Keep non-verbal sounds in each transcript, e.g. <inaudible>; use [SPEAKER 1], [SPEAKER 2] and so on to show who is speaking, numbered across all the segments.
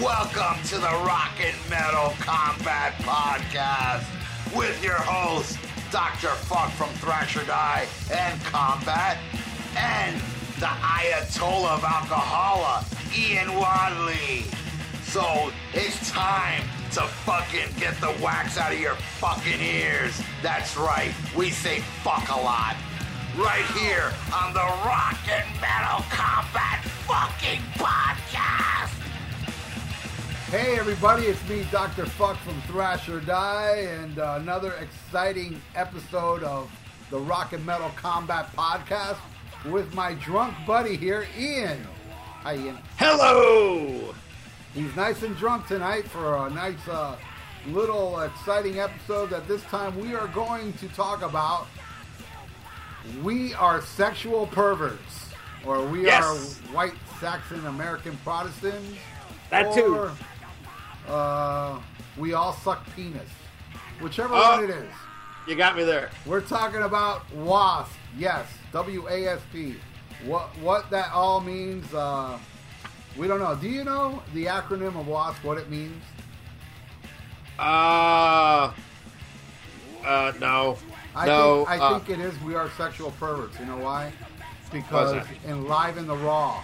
[SPEAKER 1] Welcome to the Rock and Metal Combat Podcast with your host, Dr. Fuck from Thrasher Die and Combat, and the Ayatollah of Alcohola, Ian Wadley. So it's time to fucking get the wax out of your fucking ears. That's right, we say fuck a lot. Right here on the Rock and Metal Combat fucking podcast.
[SPEAKER 2] Hey everybody, it's me, Dr. Fuck from Thrasher Die, and uh, another exciting episode of the Rock and Metal Combat Podcast with my drunk buddy here, Ian. Hi, Ian.
[SPEAKER 3] Hello!
[SPEAKER 2] He's nice and drunk tonight for a nice uh, little exciting episode that this time we are going to talk about we are sexual perverts, or we
[SPEAKER 3] Yes.
[SPEAKER 2] are white Saxon American Protestants.
[SPEAKER 3] That too.
[SPEAKER 2] Uh, we all suck penis. Whichever
[SPEAKER 3] Oh.
[SPEAKER 2] one it is.
[SPEAKER 3] You got me there.
[SPEAKER 2] We're talking about WASP. Yes, W A S P. What what that all means? Uh, we don't know. Do you know the acronym of WASP? What it means?
[SPEAKER 3] Uh, uh, no.
[SPEAKER 2] I
[SPEAKER 3] no.
[SPEAKER 2] think I
[SPEAKER 3] uh,
[SPEAKER 2] think it is. We are sexual perverts. You know why? Because in Live in the Raw,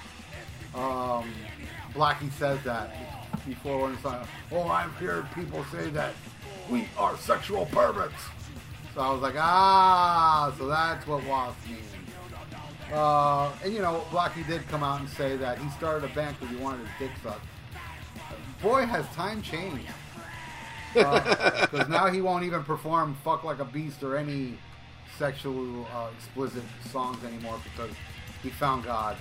[SPEAKER 2] um, Blackie says that before when it's like, oh, I've heard people say that we are sexual perverts. So I was like, ah, so that's what WASP means. Uh, and you know, Blackie did come out and say that he started a bank because he wanted his dick sucked. Boy, has time changed. <laughs> Because now he won't even perform "Fuck Like a Beast" or any sexual uh, explicit songs anymore because he found God.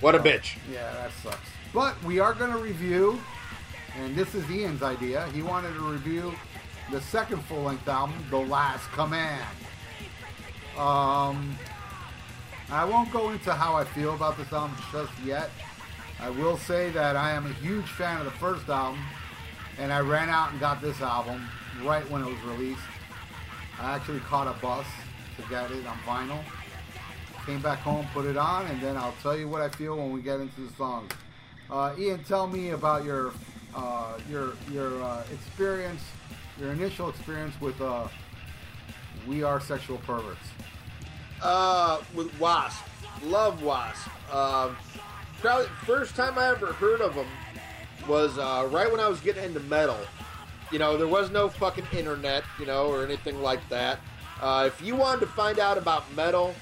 [SPEAKER 3] what a bitch.
[SPEAKER 2] Yeah, that sucks. But we are going to review, and this is Ian's idea. He wanted to review the second full-length album, "The Last Command." Um, I won't go into how I feel about this album just yet. I will say that I am a huge fan of the first album, and I ran out and got this album right when it was released. I actually caught a bus to get it on vinyl. Came back home, put it on, and then I'll tell you what I feel when we get into the songs. Uh, Ian, tell me about your uh, your your uh, experience, your initial experience with uh, "We Are Sexual Perverts."
[SPEAKER 3] Uh, with Wasp. Love Wasp. Um, probably first time I ever heard of them was uh, right when I was getting into metal. You know, there was no fucking internet, you know, or anything like that. Uh, if you wanted to find out about metal,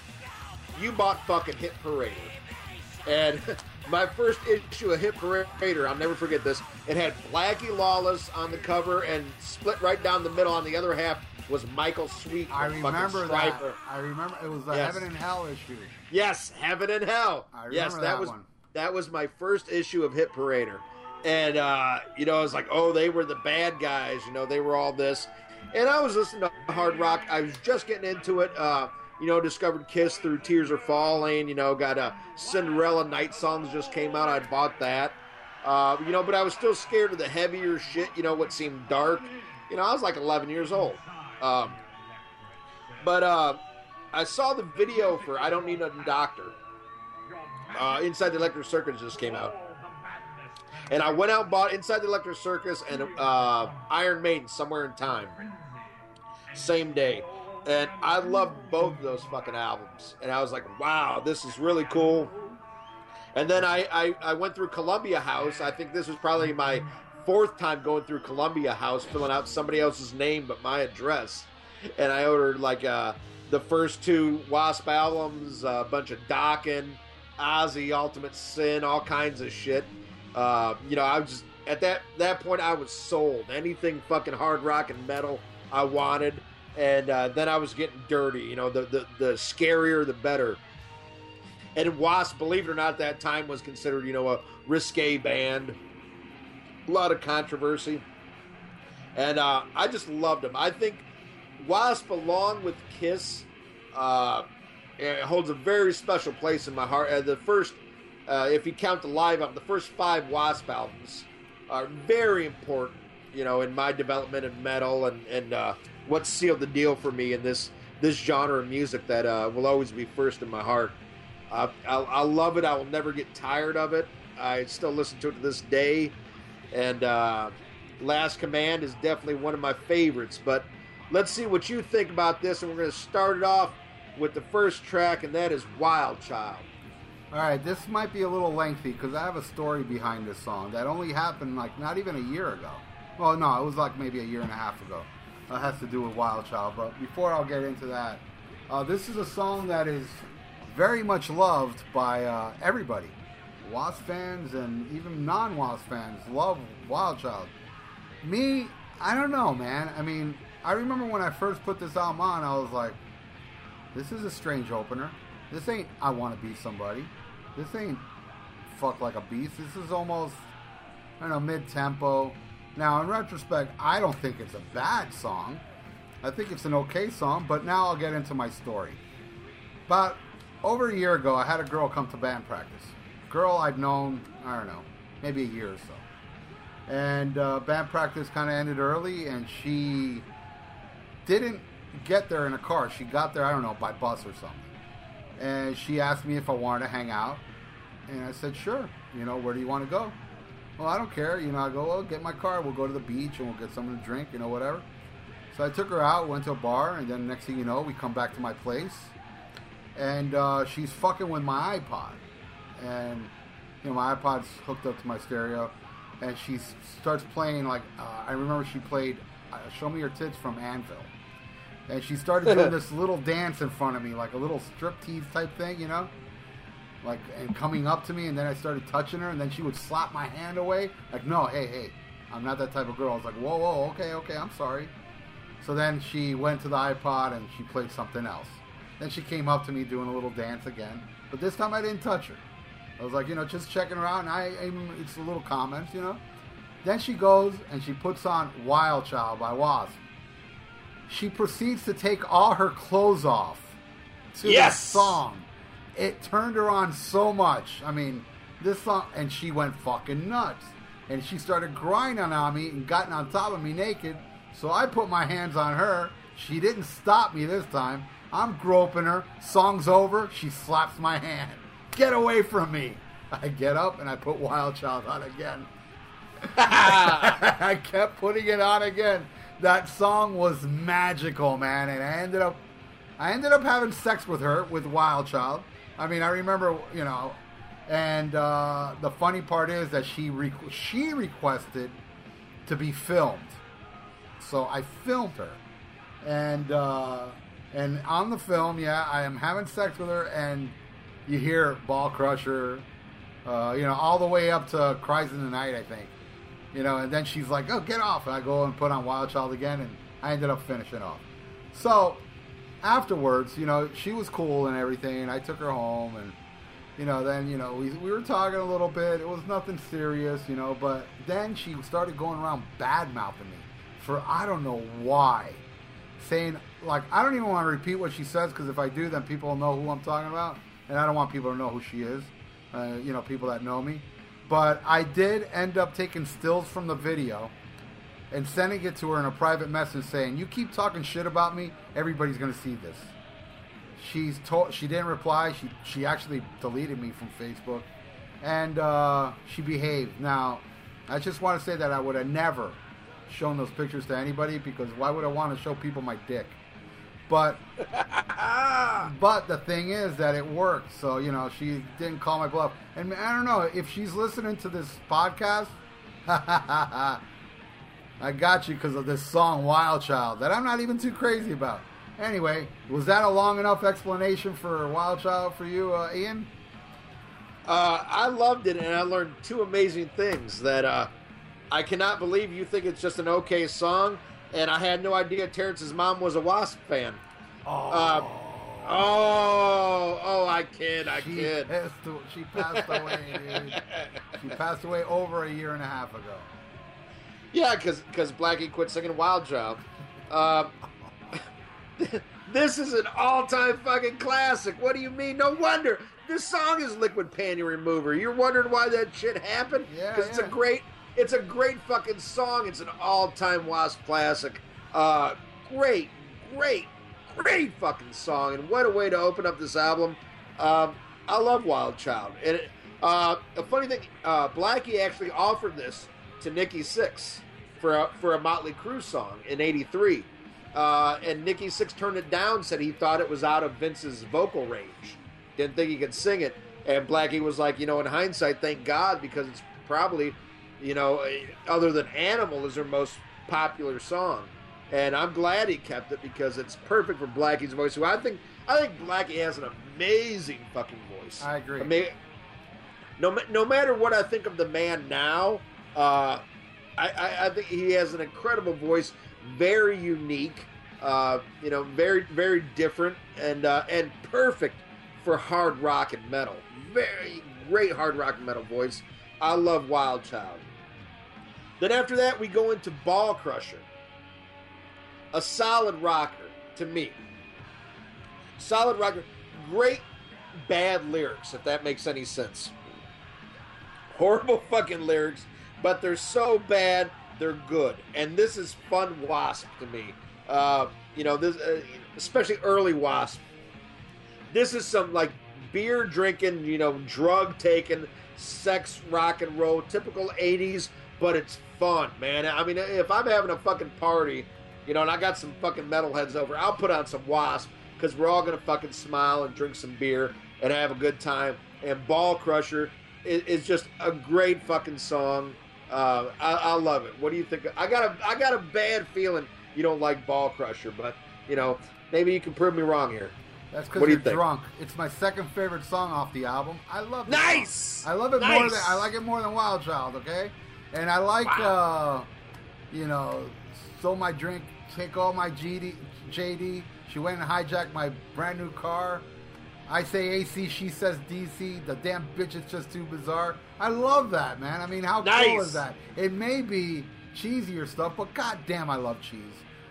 [SPEAKER 3] you bought fucking Hit Parader. And <laughs> my first issue of Hit Parader, I'll never forget this. It had Blackie Lawless on the cover, and split right down the middle on the other half was Michael Sweet.
[SPEAKER 2] I remember that. I remember it was the
[SPEAKER 3] Yes.
[SPEAKER 2] Heaven and Hell issue.
[SPEAKER 3] Yes, Heaven and Hell.
[SPEAKER 2] I remember
[SPEAKER 3] yes, that,
[SPEAKER 2] that
[SPEAKER 3] was
[SPEAKER 2] one.
[SPEAKER 3] that was my first issue of Hit Parader, and uh, you know, I was like, oh, they were the bad guys. You know, they were all this, and I was listening to hard rock. I was just getting into it. Uh, you know, discovered Kiss through Tears Are Falling. You know, got a Cinderella Night songs just came out. I bought that. Uh, you know, but I was still scared of the heavier shit. You know, what seemed dark. You know, I was like 11 years old. Um, but uh, I saw the video for "I Don't Need a Doctor." Uh, Inside the Electric Circus just came out, and I went out and bought Inside the Electric Circus and uh, Iron Maiden "Somewhere in Time" same day, and I loved both of those fucking albums. And I was like, "Wow, this is really cool." And then I, I, I went through Columbia House. I think this was probably my fourth time going through Columbia House, filling out somebody else's name but my address. And I ordered like uh, the first two Wasp albums, a bunch of Dokken, Ozzy, Ultimate Sin, all kinds of shit. Uh, you know, I was just at that that point I was sold. Anything fucking hard rock and metal I wanted. And uh, then I was getting dirty. You know, the, the the scarier the better. And Wasp, believe it or not, that time was considered, you know, a risque band. A lot of controversy. And uh, I just loved them. I think Wasp, along with Kiss, uh, it holds a very special place in my heart. Uh, the first, uh, if you count the live album, the first five Wasp albums are very important, you know, in my development of metal and, and uh, what sealed the deal for me in this this genre of music that uh, will always be first in my heart. Uh, I, love it. I will never get tired of it. I still listen to it to this day. And uh, Last Command is definitely one of my favorites. But let's see what you think about this, and we're going to start it off with the first track, and that is Wild Child.
[SPEAKER 2] All right, this might be a little lengthy because I have a story behind this song that only happened like not even a year ago. Well, no, it was like maybe a year and a half ago. It has to do with Wild Child. But before I'll get into that, uh, this is a song that is very much loved by uh, everybody. Wasp fans and even non Wasp fans love Wild Child. Me, I don't know, man. I mean, I remember when I first put this album on, I was like, this is a strange opener. This ain't I Want to Be Somebody. This ain't Fuck Like a Beast. This is almost, I don't know, mid tempo. Now, in retrospect, I don't think it's a bad song. I think it's an okay song, but now I'll get into my story. About over a year ago, I had a girl come to band practice. Girl I'd known, I don't know, maybe a year or so. And uh, band practice kind of ended early, and she didn't get there in a car. She got there, I don't know, by bus or something. And she asked me if I wanted to hang out. And I said, sure. You know, where do you want to go? Well, I don't care. You know, I go, well, get my car. We'll go to the beach and we'll get something to drink, you know, whatever. So I took her out, went to a bar, and then next thing you know, we come back to my place. And uh, she's fucking with my iPod. And, you know, my iPod's hooked up to my stereo. And she starts playing, like, uh, I remember she played uh, Show Me Your Tits from Anvil and she started doing <laughs> this little dance in front of me, like a little striptease type thing, you know, like and coming up to me, and then I started touching her, and then she would slap my hand away, like, no, hey, hey, I'm not that type of girl. I was like, whoa, whoa, okay, okay, I'm sorry. So then she went to the iPod and she played something else. Then she came up to me doing a little dance again, but this time I didn't touch her. I was like, you know, just checking her out, and I, I it's a little comments, you know. Then she goes and she puts on Wild Child by Wasp she proceeds to take all her clothes off to
[SPEAKER 3] Yes!
[SPEAKER 2] this song. It turned her on so much. I mean, this song, and she went fucking nuts. And she started grinding on me and gotten on top of me naked. So I put my hands on her. She didn't stop me this time. I'm groping her. Song's over. She slaps my hand. Get away from me. I get up and I put Wild Child on again. <laughs> I kept putting it on again. That song was magical, man, and I ended up, I ended up having sex with her with Wild Child. I mean, I remember, you know, and uh, the funny part is that she re- she requested to be filmed, so I filmed her, and uh, and on the film, yeah, I am having sex with her, and you hear Ball Crusher, uh, you know, all the way up to Cries in the Night, I think. You know, and then she's like, oh, get off. And I go and put on Wild Child again, and I ended up finishing off. So, afterwards, you know, she was cool and everything, I took her home, and, you know, then, you know, we, we were talking a little bit. It was nothing serious, you know, but then she started going around bad mouthing me for I don't know why. Saying, like, I don't even want to repeat what she says because if I do, then people will know who I'm talking about, and I don't want people to know who she is, uh, you know, people that know me. But I did end up taking stills from the video and sending it to her in a private message saying, "You keep talking shit about me, everybody's going to see this." She's told she didn't reply. She she actually deleted me from Facebook, and uh, she behaved. Now, I just want to say that I would have never shown those pictures to anybody because why would I want to show people my dick? But <laughs> but the thing is that it worked. So you know she didn't call my bluff, and I don't know if she's listening to this podcast. <laughs> I got you because of this song "Wild Child" that I'm not even too crazy about. Anyway, was that a long enough explanation for "Wild Child" for you, uh, Ian?
[SPEAKER 3] Uh, I loved it, and I learned two amazing things. That uh, I cannot believe you think it's just an okay song, and I had no idea Terrence's mom was a Wasp fan. Uh, oh, oh, I kid, I
[SPEAKER 2] she
[SPEAKER 3] kid.
[SPEAKER 2] passed, she passed away, dude. <laughs> She passed away over a year and a half ago.
[SPEAKER 3] Yeah, because because Blackie quit singing Wild Child. Uh, <laughs> this is an all-time fucking classic. What do you mean? No wonder this song is Liquid Panty Remover. You're wondering why that shit happened?
[SPEAKER 2] Yeah,
[SPEAKER 3] it's a great, it's a great fucking song. It's an all-time Wasp classic. Uh, great, great, great fucking song. And what a way to open up this album. Um, I love Wild Child. And it, uh, a funny thing, uh, Blackie actually offered this to Nikki Sixx for a, for a Motley Crue song in '83, uh, and Nikki Sixx turned it down. Said he thought it was out of Vince's vocal range. Didn't think he could sing it. And Blackie was like, you know, in hindsight, thank God because it's probably, you know, other than Animal is their most popular song. And I'm glad he kept it because it's perfect for Blackie's voice. Who I think I think Blackie has an amazing fucking voice.
[SPEAKER 2] I agree.
[SPEAKER 3] I mean, no, no matter what I think of the man now, uh, I, I, I think he has an incredible voice, very unique, uh, you know, very very different, and uh, and perfect for hard rock and metal. Very great hard rock and metal voice. I love Wild Child. Then after that, we go into Ball Crusher, a solid rocker to me. Solid rocker, great bad lyrics, if that makes any sense. Horrible fucking lyrics, but they're so bad they're good. And this is fun Wasp to me. Uh, you know, this uh, especially early Wasp. This is some like beer drinking, you know, drug taking, sex rock and roll, typical '80s, but it's fun, man. I mean, if I'm having a fucking party, you know, and I got some fucking metalheads over, I'll put on some Wasp because we're all gonna fucking smile and drink some beer and have a good time. And Ball Crusher is, is just a great fucking song. Uh, I, I, love it. What do you think? I got a I got a bad feeling you don't like Ball Crusher, but you know maybe you can prove me wrong here.
[SPEAKER 2] That's because you're you drunk. It's my second favorite song off the album. I love it.
[SPEAKER 3] Nice.
[SPEAKER 2] I love it
[SPEAKER 3] nice.
[SPEAKER 2] more than I like it more than Wild Child. Okay, and I like wow. uh, you know, stole my drink, take all my GD, JD. She went and hijacked my brand new car. I say AC, she says DC. The damn bitch is just too bizarre. I love that, man. I mean, how
[SPEAKER 3] nice.
[SPEAKER 2] cool is that? It may be cheesier stuff, but goddamn, I love cheese.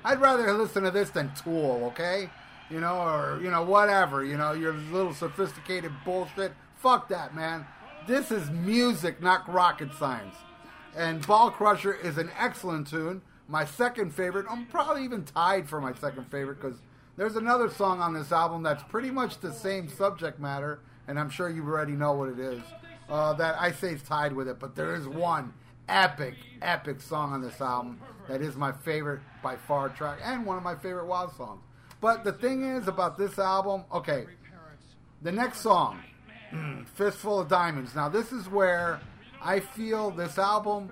[SPEAKER 2] I'd rather listen to this than Tool, okay? You know, or you know, whatever. You know, your little sophisticated bullshit. Fuck that, man. This is music, not rocket science. And Ball Crusher is an excellent tune. My second favorite. I'm probably even tied for my second favorite because there's another song on this album that's pretty much the same subject matter, and I'm sure you already know what it is. Uh, that I say is tied with it, but there is one epic, epic song on this album that is my favorite by far track and one of my favorite Wild songs. But the thing is about this album, okay, the next song, <clears throat> Fistful of Diamonds. Now, this is where I feel this album,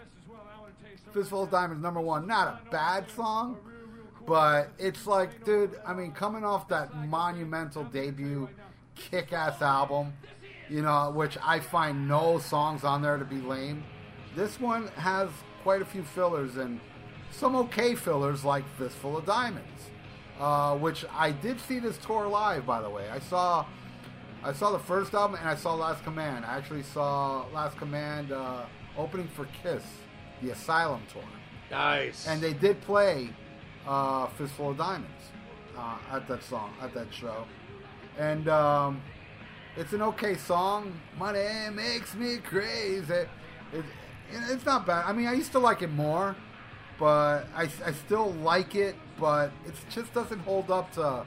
[SPEAKER 2] Fistful of Diamonds, number one, not a bad song, but it's like, dude, I mean, coming off that monumental debut, kick ass album, you know, which I find no songs on there to be lame. This one has quite a few fillers and some okay fillers like Fistful of Diamonds, uh, which I did see this tour live, by the way. I saw. I saw the first album and I saw Last Command. I actually saw Last Command uh, opening for Kiss, the Asylum tour.
[SPEAKER 3] Nice.
[SPEAKER 2] And they did play uh, Fistful of Diamonds uh, at that song at that show, and um, it's an okay song. Money makes me crazy. It, it, it's not bad. I mean, I used to like it more, but I, I still like it. But it just doesn't hold up to,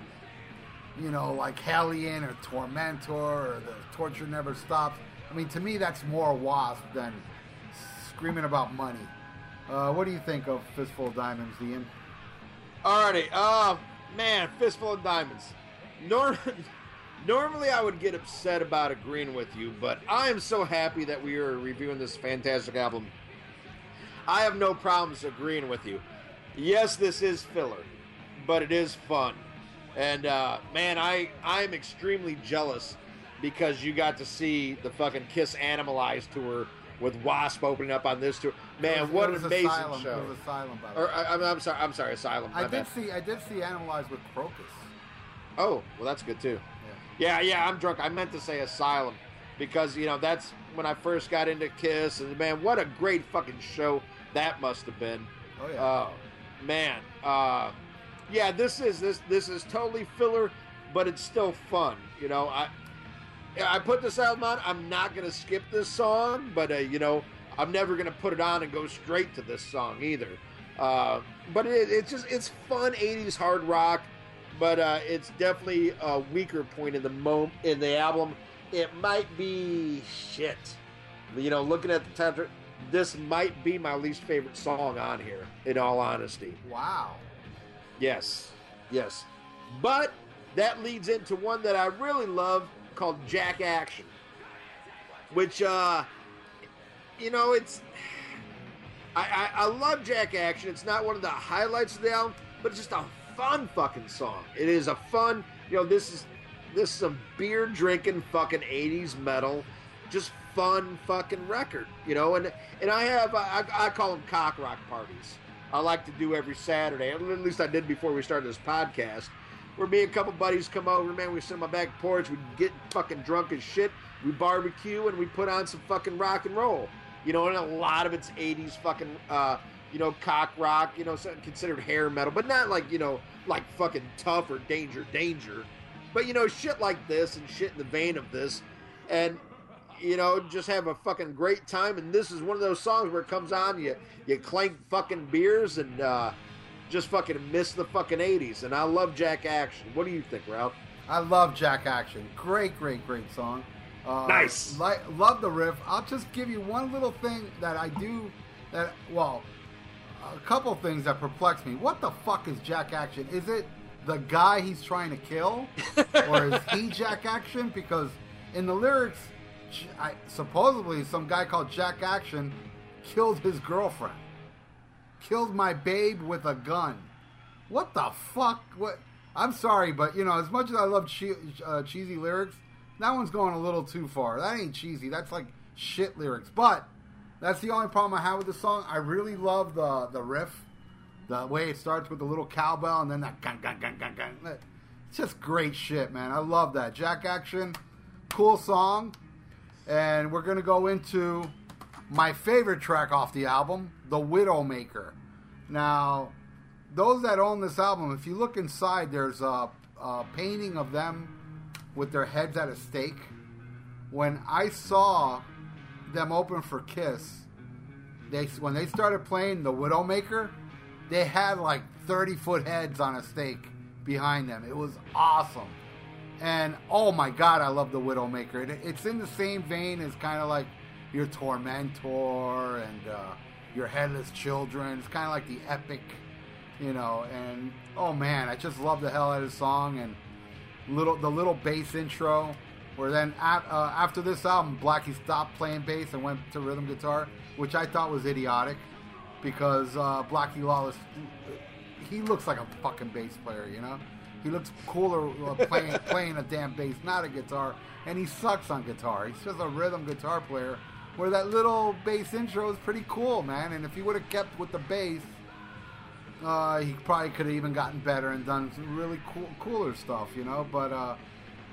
[SPEAKER 2] you know, like Hellion or Tormentor or the Torture Never Stops. I mean, to me, that's more Wasp than screaming about money. Uh, what do you think of Fistful of Diamonds, Ian?
[SPEAKER 3] Alrighty, uh, man, fistful of diamonds. Norm- <laughs> normally, I would get upset about agreeing with you, but I am so happy that we are reviewing this fantastic album. I have no problems agreeing with you. Yes, this is filler, but it is fun. And uh, man, I I'm extremely jealous because you got to see the fucking Kiss Animalize tour with Wasp opening up on this tour. Man,
[SPEAKER 2] was,
[SPEAKER 3] what an amazing
[SPEAKER 2] Asylum.
[SPEAKER 3] show!
[SPEAKER 2] It was Asylum, by the
[SPEAKER 3] Or,
[SPEAKER 2] way.
[SPEAKER 3] I, I'm, I'm sorry, I'm sorry, Asylum.
[SPEAKER 2] I did
[SPEAKER 3] bad.
[SPEAKER 2] see I did see Animalize with Krokus.
[SPEAKER 3] Oh, well, that's good too. Yeah, yeah, I'm drunk. I meant to say Asylum because you know that's when I first got into Kiss, and man, what a great fucking show that must have been.
[SPEAKER 2] Oh yeah.
[SPEAKER 3] Uh, man, uh, yeah, this is this this is totally filler, but it's still fun. You know, I I put this album on. I'm not gonna skip this song, but uh, you know, I'm never gonna put it on and go straight to this song either. Uh, but it, it's just it's fun '80s hard rock, but uh, it's definitely a weaker point in the mo in the album. It might be shit. You know, looking at the title, this might be my least favorite song on here. In all honesty,
[SPEAKER 2] Wow.
[SPEAKER 3] yes, yes. But that leads into one that I really love called Jack Action, which uh, you know it's. I, I, I love Jack Action. It's not one of the highlights of the album, but it's just a fun fucking song. It is a fun, you know, this is this is a beer drinking fucking 80s metal, just fun fucking record, you know. And and I have I, I call them cock rock parties. I like to do every Saturday. At least I did before we started this podcast. Where me and a couple buddies come over, man. We sit on my back porch. We get fucking drunk as shit. We barbecue and we put on some fucking rock and roll. You know, and a lot of it's 80s fucking, uh, you know, cock rock, you know, considered hair metal, but not like, you know, like fucking Tuff or danger, danger. But, you know, shit like this and shit in the vein of this. And, you know, just have a fucking great time. And this is one of those songs where it comes on, you, you clank fucking beers and, uh, just fucking miss the fucking 80s. And I love Jack Action. What do you think, Ralph?
[SPEAKER 2] I love Jack Action. Great, great, great song. Uh,
[SPEAKER 3] Nice.
[SPEAKER 2] Like, love the riff. I'll just give you one little thing that I do. That well, a couple things that perplex me. What the fuck is Jack Action? Is it the guy he's trying to kill, or is he <laughs> Jack Action? Because in the lyrics, I, supposedly some guy called Jack Action killed his girlfriend, killed my babe with a gun. What the fuck? What? I'm sorry, but you know, as much as I love che- uh, cheesy lyrics, that one's going a little too far. That ain't cheesy. That's like shit lyrics. But that's the only problem I have with the song. I really love the the riff, the way it starts with the little cowbell and then that gun gun gun gun gun. It's just great shit, man. I love that. Jack Action, cool song, and we're gonna go into my favorite track off the album, The Widowmaker. Now, those that own this album, if you look inside, there's a, a painting of them with their heads at a stake. When I saw them open for Kiss, they when they started playing the Widowmaker, they had like 30 foot heads on a stake behind them. It was awesome. And oh my god, I love the Widowmaker. It, it's in the same vein as kind of like your Tormentor and uh, your Headless Children. It's kind of like the epic, you know. And oh man, I just love the hell out of the song and little the little bass intro. Where then at, uh, after this album, Blackie stopped playing bass and went to rhythm guitar, which I thought was idiotic because uh, Blackie Lawless he looks like a fucking bass player, you know. He looks cooler uh, playing <laughs> playing a damn bass, not a guitar, and he sucks on guitar. He's just a rhythm guitar player. Where that little bass intro is pretty cool, man. And if he would have kept with the bass, uh, he probably could have even gotten better and done some really cool, cooler stuff, you know. But uh,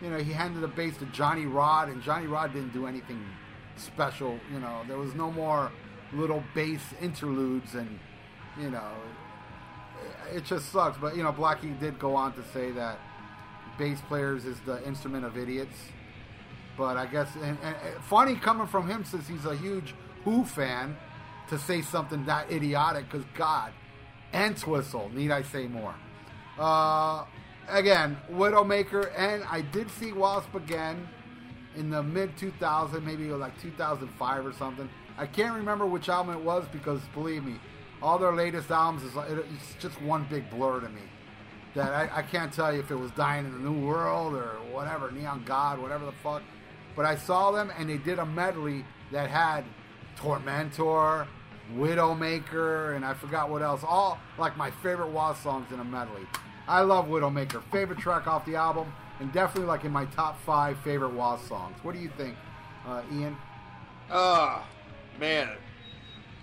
[SPEAKER 2] you know, he handed the bass to Johnny Rod, and Johnny Rod didn't do anything special. You know, there was no more little bass interludes, and you know, it just sucks. But you know, Blackie did go on to say that bass players is the instrument of idiots. But I guess, and, and, and funny coming from him since he's a huge Who fan to say something that idiotic. Because God, Entwistle, need I say more? Uh, again, Widowmaker, and I did see Wasp again in the mid 2000, maybe it was like 2005 or something. I can't remember which album it was because believe me, all their latest albums is it's just one big blur to me. That I, I can't tell you if it was Dying in the New World or whatever, Neon God, whatever the fuck. But I saw them and they did a medley that had Tormentor, Widowmaker, and I forgot what else. All like my favorite Wasp songs in a medley. I love Widowmaker. Favorite track off the album, and definitely like in my top five favorite Wasp songs. What do you think, uh, Ian?
[SPEAKER 3] Oh, man.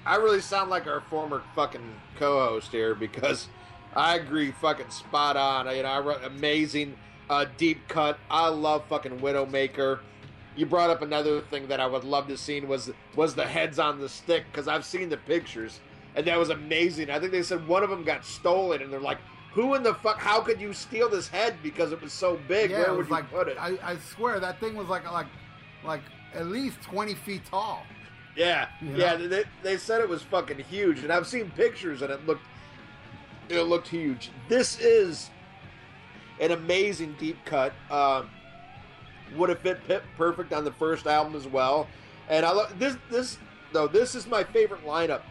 [SPEAKER 3] I really sound like our former fucking co-host here because I agree fucking spot on. You know, I wrote amazing uh, deep cut. I love fucking Widowmaker. You brought up another thing that I would love to see was was the heads on the stick because I've seen the pictures and that was amazing. I think they said one of them got stolen and they're like, "Who in the fuck? How could you steal this head because it was so big?
[SPEAKER 2] Yeah,
[SPEAKER 3] Where would
[SPEAKER 2] was
[SPEAKER 3] you
[SPEAKER 2] like
[SPEAKER 3] put it?"
[SPEAKER 2] I, I swear that thing was like like like at least twenty feet tall.
[SPEAKER 3] Yeah,
[SPEAKER 2] You know?
[SPEAKER 3] yeah. They, they said it was fucking huge, and I've seen pictures, and it looked it looked huge. This is an amazing deep cut. Um, would have fit Pip perfect on the first album as well, and I love this. This though, this is my favorite lineup.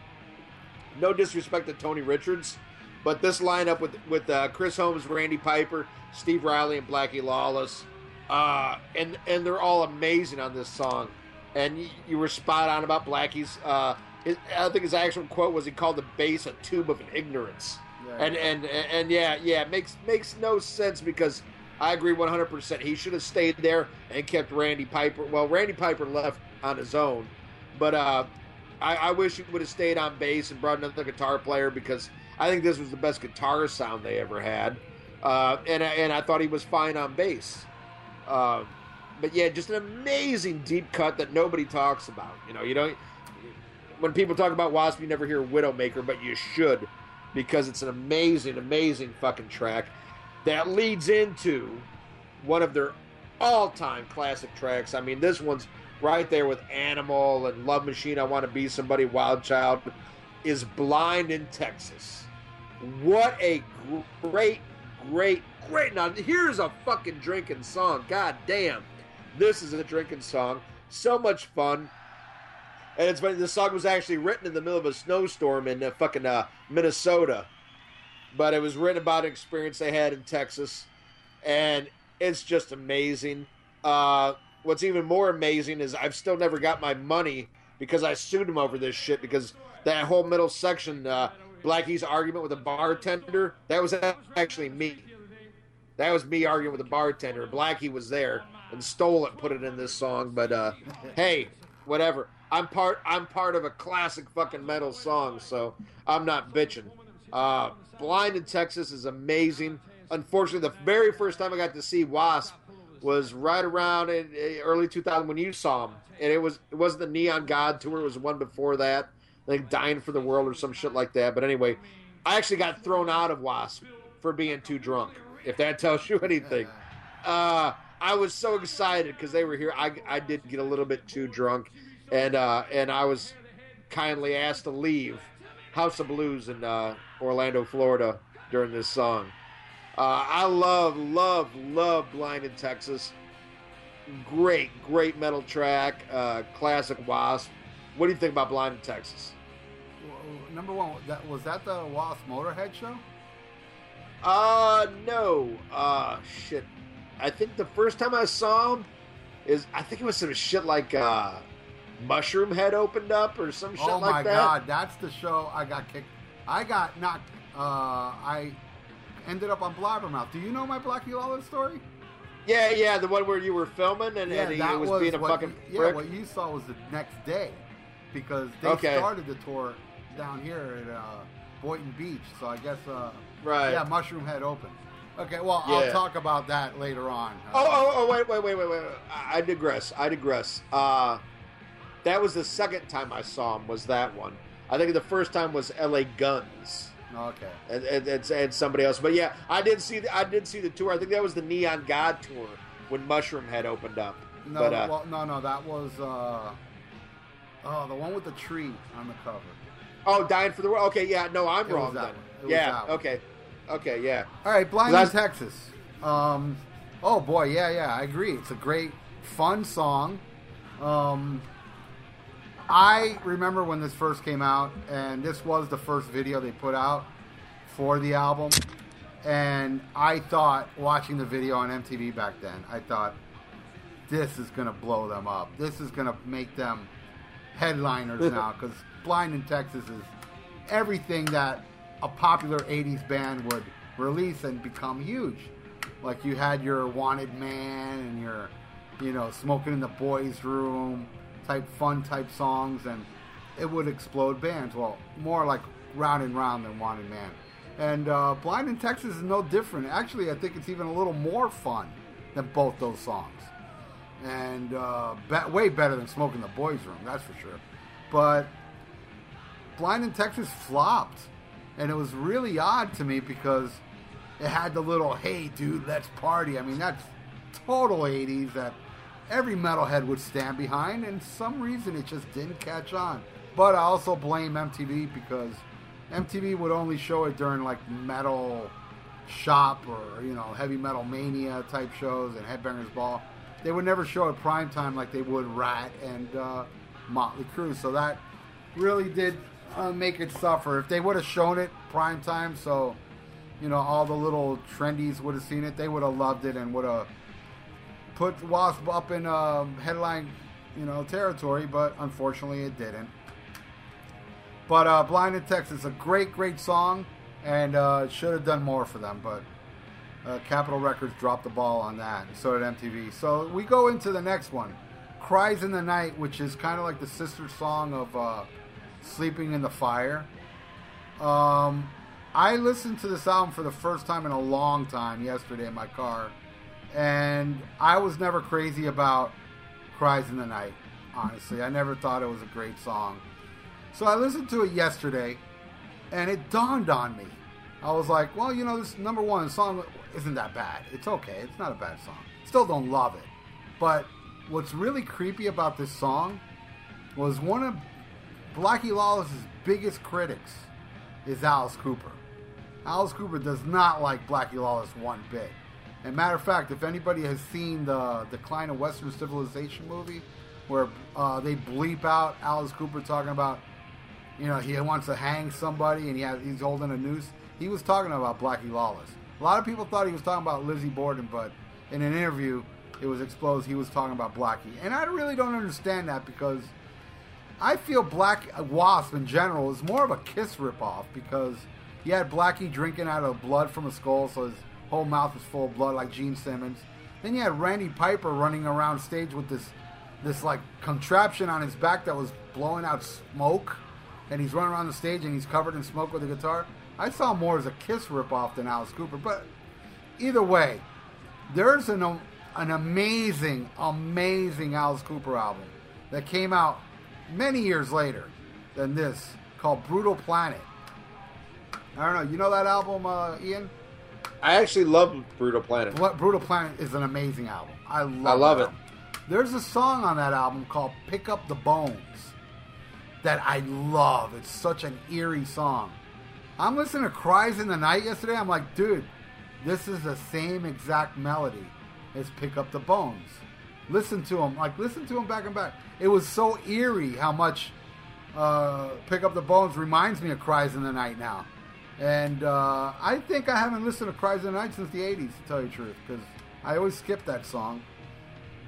[SPEAKER 3] No disrespect to Tony Richards, but this lineup with with uh, Chris Holmes, Randy Piper, Steve Riley, and Blackie Lawless, uh, and and they're all amazing on this song. And you, you were spot on about Blackie's. Uh, his, I think his actual quote was he called the bass a tube of ignorance.
[SPEAKER 2] Yeah.
[SPEAKER 3] And, and and and yeah, yeah, it makes makes no sense because I agree 100%. He should have stayed there and kept Randy Piper. Well, Randy Piper left on his own, but uh, I, I wish he would have stayed on bass and brought another guitar player because I think this was the best guitar sound they ever had. Uh, and and I thought he was fine on bass. Uh, but yeah, just an amazing deep cut that nobody talks about. You know, you don't. When people talk about Wasp, you never hear Widowmaker, but you should because it's an amazing, amazing fucking track that leads into one of their all-time classic tracks. I mean, this one's right there with Animal and Love Machine. I Want to Be Somebody, Wild Child is Blind in Texas. What a great, great, great. Now, here's a fucking drinking song. God damn. This is a drinking song. So much fun. And it's funny, the song was actually written in the middle of a snowstorm in uh, fucking uh, Minnesota. But it was written about an experience they had in Texas. And it's just amazing. Uh, what's even more amazing is I've still never got my money because I sued him over this shit because that whole middle section, uh, Blackie's argument with a bartender, that was actually me. That was me arguing with a bartender. Blackie was there and stole it, and put it in this song. But uh, hey, whatever. I'm part. I'm part of a classic fucking metal song, so I'm not bitching. Uh, Blind in Texas is amazing. Unfortunately, the very first time I got to see Wasp was right around in early 2000 when you saw him, and it was it wasn't the Neon God tour. It was one before that. Think Dying for the World or some shit like that. But anyway, I actually got thrown out of Wasp for being too drunk. If that <laughs> tells you anything. Uh, I was so excited because they were here. I, I did get a little bit too drunk, and uh, and I was kindly asked to leave House of Blues in uh, Orlando, Florida during this song. Uh, I love, love, love Blind in Texas. Great, great metal track. Uh, classic Wasp. What do you think about Blind in Texas?
[SPEAKER 2] Well, Number one, that was that the Wasp Motorhead show?
[SPEAKER 3] Uh, no. Uh, shit. I think the first time I saw him is I think it was some shit like uh, Mushroomhead opened up or some shit
[SPEAKER 2] oh
[SPEAKER 3] like
[SPEAKER 2] my god, that's the show I got kicked. I got knocked. Uh, I ended up on Blabbermouth. Do you know my Blackie Lawless story?
[SPEAKER 3] Yeah, yeah, the one where you were filming and, and he
[SPEAKER 2] that
[SPEAKER 3] was, being a fucking
[SPEAKER 2] yeah. What you saw was the next day because they
[SPEAKER 3] Okay.
[SPEAKER 2] started the tour down here at uh, Boynton Beach. So I guess uh,
[SPEAKER 3] Right.
[SPEAKER 2] yeah, Mushroomhead opened. Okay, well
[SPEAKER 3] Yeah.
[SPEAKER 2] I'll talk about that later on.
[SPEAKER 3] Oh, oh, oh, wait, wait, wait, wait, wait. I I digress. I digress. Uh, that was the second time I saw him. Was that one? I think the first time was L.A. Guns
[SPEAKER 2] okay.
[SPEAKER 3] and, and, and, somebody else. But yeah, I did see. The, I did see the tour. I think that was the Neon God tour when Mushroomhead opened up.
[SPEAKER 2] No,
[SPEAKER 3] but uh,
[SPEAKER 2] well, no, no, that was uh, oh the one with the tree on the cover.
[SPEAKER 3] oh, dying for the world. Okay, yeah, no, I'm
[SPEAKER 2] It
[SPEAKER 3] wrong then.
[SPEAKER 2] one. It was
[SPEAKER 3] Yeah, okay, okay, yeah.
[SPEAKER 2] All right, Blind in Texas. Um, oh boy, yeah, yeah, I agree. It's a great, fun song. Um, I remember when this first came out, and this was the first video they put out for the album. And I thought, watching the video on MTV back then, I thought, this is going to blow them up. This is going to make them headliners now, because Blind in Texas is everything that a popular 80s band would release and become huge. Like you had your Wanted Man and your, you know, Smoking in the Boys Room type fun type songs, and it would explode bands. Well, more like Round and Round than Wanted Man. And uh, Blind in Texas is no different. Actually, I think it's even a little more fun than both those songs. And uh, be- way better than Smoking the Boys Room, that's for sure. But Blind in Texas flopped. And it was really odd to me because it had the little, hey, dude, let's party. I mean, that's total 80s that every metalhead would stand behind. And some reason it just didn't catch on. But I also blame MTV because MTV would only show it during like metal shop or, you know, heavy metal mania type shows and Headbangers Ball. They would never show it prime time like they would Ratt and uh, Motley Crue. So that really did uh, make it suffer. If they would have shown it prime time, so you know all the little trendies would have seen it, they would have loved it and would have put Wasp up in um, headline, you know, territory. But unfortunately, it didn't. But uh, "Blind in Texas" is a great, great song, and uh, should have done more for them. But uh, Capitol Records dropped the ball on that, and so did MTV. So we go into the next one, "Cries in the Night," which is kind of like the sister song of uh, "Sleeping in the Fire." Um, I listened to this album for the first time in a long time yesterday in my car, and I was never crazy about "Cries in the Night." Honestly, I never thought it was a great song. So I listened to it yesterday, and it dawned on me. I was like, well, you know, this number one song isn't that bad. It's okay. It's not a bad song. Still don't love it. But what's really creepy about this song was one of Blackie Lawless's biggest critics is Alice Cooper. Alice Cooper does not like Blackie Lawless one bit. And matter of fact, if anybody has seen the Decline of Western Civilization movie, where uh, they bleep out Alice Cooper talking about you know, he wants to hang somebody and he has, he's holding a noose. He was talking about Blackie Lawless. A lot of people thought he was talking about Lizzie Borden, but in an interview, it was exposed he was talking about Blackie. And I really don't understand that because I feel Black Wasp in general is more of a Kiss ripoff because he had Blackie drinking out of blood from a skull, so his whole mouth was full of blood like Gene Simmons. Then you had Randy Piper running around stage with this this like contraption on his back that was blowing out smoke and he's running around the stage and he's covered in smoke with a guitar. I saw more as a Kiss ripoff than Alice Cooper, but either way, there's an an amazing, amazing Alice Cooper album that came out many years later than this called Brutal Planet. I don't know. You know that album, uh, Ian?
[SPEAKER 3] I actually love Brutal Planet.
[SPEAKER 2] What Brutal Planet is an amazing album. I love. I
[SPEAKER 3] love it.
[SPEAKER 2] There's a song on that album called "Pick Up the Bones." that I love. It's such an eerie song. I'm listening to Cries in the Night yesterday. I'm like, dude, this is the same exact melody as Pick Up the Bones. Listen to them, like listen to them back and back. It was so eerie how much uh, Pick Up the Bones reminds me of Cries in the Night now. And uh, I think I haven't listened to Cries in the Night since the 80s, to tell you the truth, because I always skip that song.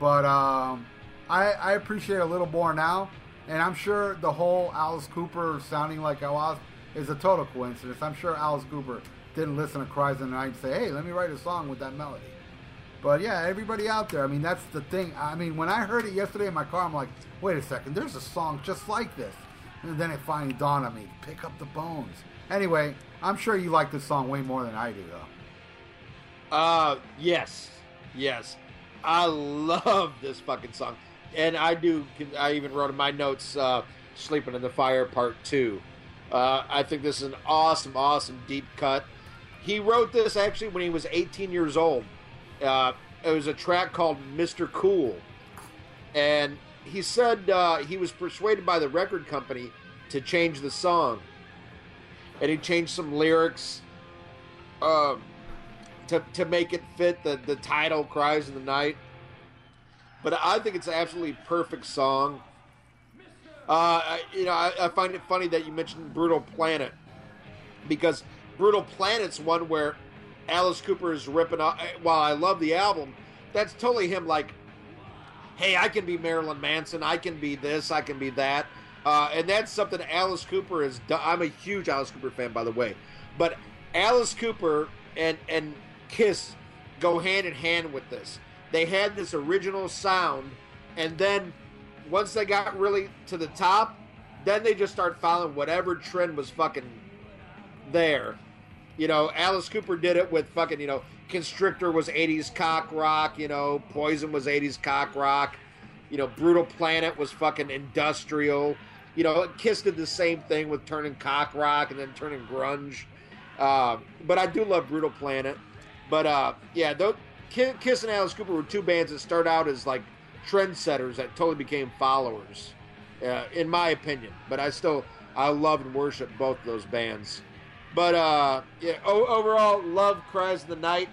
[SPEAKER 2] But um, I, I appreciate a little more now. And I'm sure the whole Alice Cooper sounding like Alice is a total coincidence. I'm sure Alice Cooper didn't listen to Cries in the Night and say, hey, let me write a song with that melody. But yeah, everybody out there, I mean, that's the thing. I mean, when I heard it yesterday in my car, I'm like, wait a second, there's a song just like this. And then it finally dawned on me, pick up the bones. Anyway, I'm sure you like this song way more than I do, though.
[SPEAKER 3] Uh, yes. Yes. I love this fucking song and I do. I even wrote in my notes, uh, "Sleeping in the Fire" Part Two. Uh, I think this is an awesome, awesome deep cut. He wrote this actually when he was 18 years old. Uh, it was a track called "Mr. Cool," and he said uh, he was persuaded by the record company to change the song, and he changed some lyrics. Um, to, to make it fit the, the title cries in the night but I think it's an absolutely perfect song. Uh, you know, I, I, find it funny that you mentioned Brutal Planet because Brutal Planet's one where Alice Cooper is ripping off. While I love the album, that's totally him. Like, hey, I can be Marilyn Manson. I can be this. I can be that. Uh, and that's something Alice Cooper has done. I'm a huge Alice Cooper fan, by the way. But Alice Cooper and and Kiss go hand in hand with this they had this original sound, and then once they got really to the top, then they just start following whatever trend was fucking there. You know, Alice Cooper did it with fucking, you know, Constrictor was 80s cock rock, you know, Poison was 80s cock rock, you know, Brutal Planet was fucking industrial. You know, Kiss did the same thing with turning cock rock and then turning grunge. Uh, but I do love Brutal Planet. But uh, yeah, th- Kiss and Alice Cooper were two bands that start out as like trendsetters that totally became followers, uh, in my opinion. But I still I love and worship both those bands. But uh, yeah, o- overall, love Cries the Night,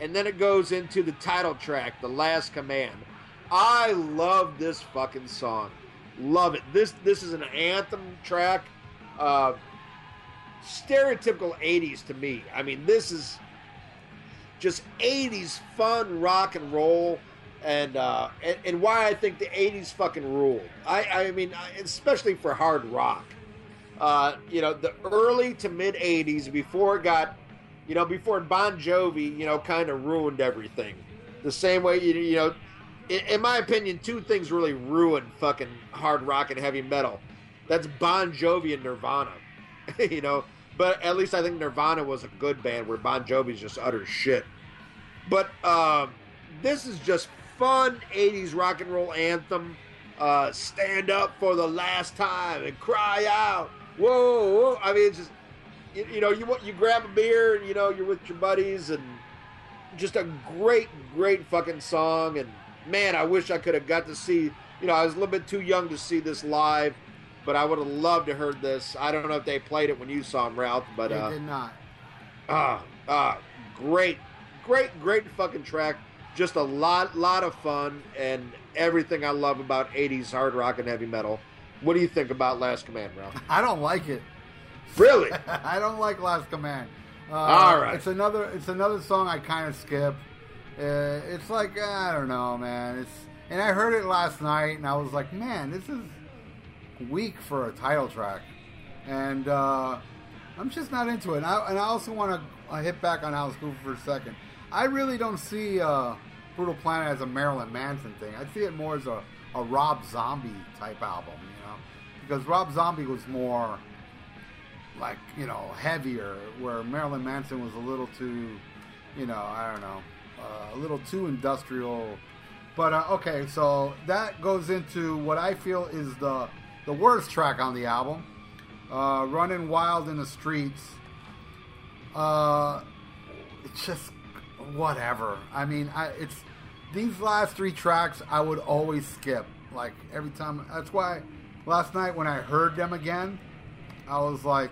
[SPEAKER 3] and then it goes into the title track, The Last Command. I love this fucking song. Love it. This this is an anthem track. Uh, stereotypical 80s to me. I mean, this is just 80s fun rock and roll. And, uh, and and why I think the 80s fucking ruled. I, I mean, especially for hard rock. Uh, you know, the early to mid 80s, before it got, you know, before Bon Jovi, you know, kind of ruined everything. The same way, you, you know, in, my opinion, two things really ruined fucking hard rock and heavy metal. That's Bon Jovi and Nirvana. <laughs> you know, but at least I think Nirvana was a good band where Bon Jovi's just utter shit. But um, this is just fun 80s rock and roll anthem. Uh, stand up for the last time and cry out. Whoa, whoa. I mean, it's just, you, you know, you you grab a beer and, you know, you're with your buddies and just a great, great fucking song. And man, I wish I could have got to see, you know, I was a little bit too young to see this live but I would have loved to heard this. I don't know if they played it when you saw them, Ralph, but
[SPEAKER 2] they
[SPEAKER 3] uh,
[SPEAKER 2] did not.
[SPEAKER 3] Ah, ah, great, great, great fucking track. Just a lot, lot of fun, and everything I love about '80s hard rock and heavy metal. What do you think about Last Command, Ralph? <laughs>
[SPEAKER 2] I don't like it.
[SPEAKER 3] Really? <laughs>
[SPEAKER 2] I don't like Last Command. Uh,
[SPEAKER 3] All right.
[SPEAKER 2] It's another. It's another song I kind of skip. Uh, it's like I don't know, man. It's and I heard it last night, and I was like, man, this is weak for a title track, and uh, I'm just not into it. And I, and I also want to uh, hit back on Alice Cooper for a second. I really don't see uh, Brutal Planet as a Marilyn Manson thing. I see it more as a, a Rob Zombie type album, you know, because Rob Zombie was more like you know heavier, where Marilyn Manson was a little too, you know, I don't know, uh, a little too industrial. But uh, okay, so that goes into what I feel is the the worst track on the album, uh, "Running Wild in the Streets." Uh, it's just whatever. I mean, I, it's these last three tracks I would always skip. Like every time. That's why last night when I heard them again, I was like,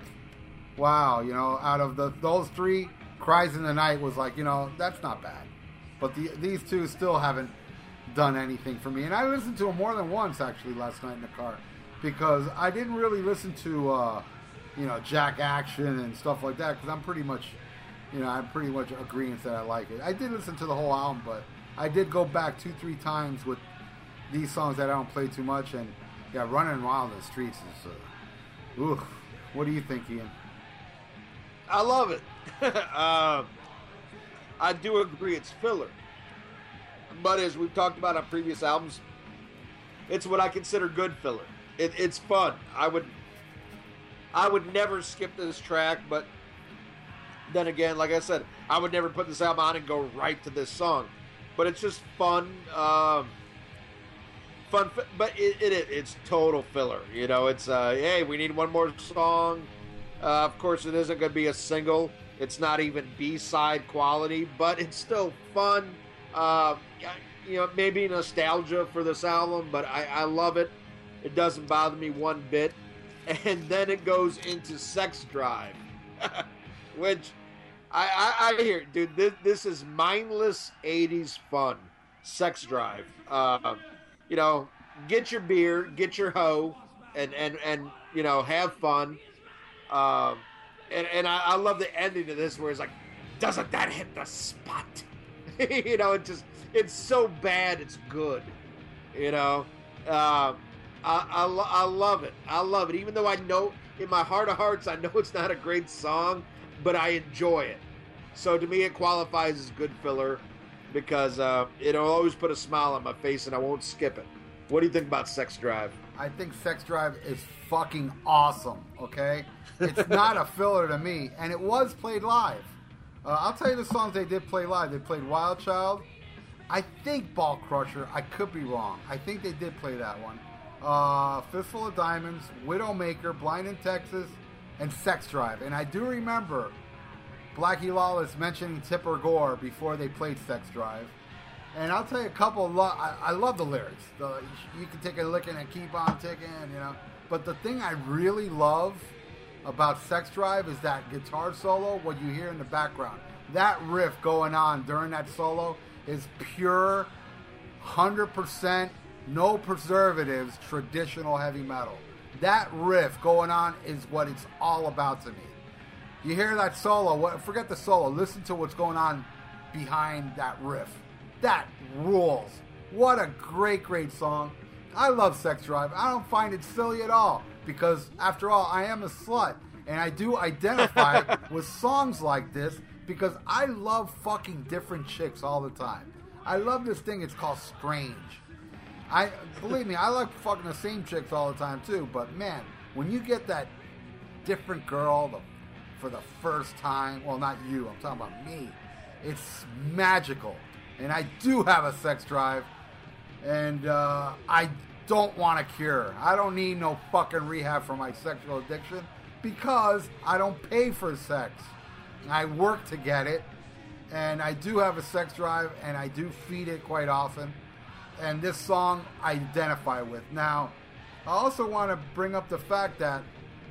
[SPEAKER 2] "Wow!" You know, out of the those three, "Cries in the Night" was like, you know, that's not bad. But the, these two still haven't done anything for me. And I listened to them more than once actually last night in the car because I didn't really listen to, uh, you know, Jack Action and stuff like that because I'm pretty much, you know, I'm pretty much agreeing that I like it. I did listen to the whole album, but I did go back two, three times with these songs that I don't play too much. And yeah, Running Wild in the Streets is, uh, ooh. What do you think, Ian?
[SPEAKER 3] I love it. <laughs> uh, I do agree it's filler. But as we've talked about on previous albums, it's what I consider good filler. It, it's fun. I would I would never skip this track, but then again, like I said, I would never put this album on and go right to this song. But it's just fun, um, fun. But it, it, it's total filler. You know, it's uh, hey, we need one more song. Uh, of course, it isn't going to be a single. It's not even B side quality, but it's still fun. Uh, you know, maybe nostalgia for this album, but I, I love it. It doesn't bother me one bit. <laughs> And then it goes into Sex Drive, <laughs> which I, I, I, hear, dude, this, this is mindless 80s fun. Sex Drive. Uh, you know, get your beer, get your hoe, and, and, and you know, have fun. Um, and and I, I love the ending of this where it's like, doesn't that hit the spot? <laughs> you know, it just, it's so bad, it's good. You know? Um, I, I, I love it. I love it. Even though I know in my heart of hearts, I know <laughs> it's not a great song, but I enjoy it. So to me, it qualifies as good filler because uh, it'll always put a smile on my face and I won't skip it. What do you think about Sex Drive?
[SPEAKER 2] I think Sex Drive is fucking awesome, okay? It's not a filler to me, and it was played live. Uh, I'll tell you the songs they did play live. They played Wild Child. I think Ball Crusher. I could be wrong. I think they did play that one uh, Fistful of Diamonds, Widowmaker, Blind in Texas, and Sex Drive. And I do remember Blackie Lawless mentioning Tipper Gore before they played Sex Drive. And I'll tell you a couple. Lo- I, I, love the lyrics. The, you can take a licking and keep on ticking, you know. But the thing I really love about Sex Drive is that guitar solo. What you hear in the background, that riff going on during that solo is pure, hundred percent no preservatives, traditional heavy metal. That riff going on is what it's all about to me. You hear that solo, what, forget the solo, listen to what's going on behind that riff. That rules. What a great, great song. I love Sex Drive. I don't find it silly at all because, after all, I am a slut. And I do identify <laughs> with songs like this because I love fucking different chicks all the time. I love this thing. It's called Strange. I believe me, I like fucking the same chicks all the time too. But man, when you get that different girl the, for the first time, well, not you. I'm talking about me. It's magical, and I do have a sex drive, and uh, I don't want a cure. I don't need no fucking rehab for my sexual addiction because I don't pay for sex. I work to get it, and I do have a sex drive, and I do feed it quite often. And this song I identify with. Now, I also want to bring up the fact that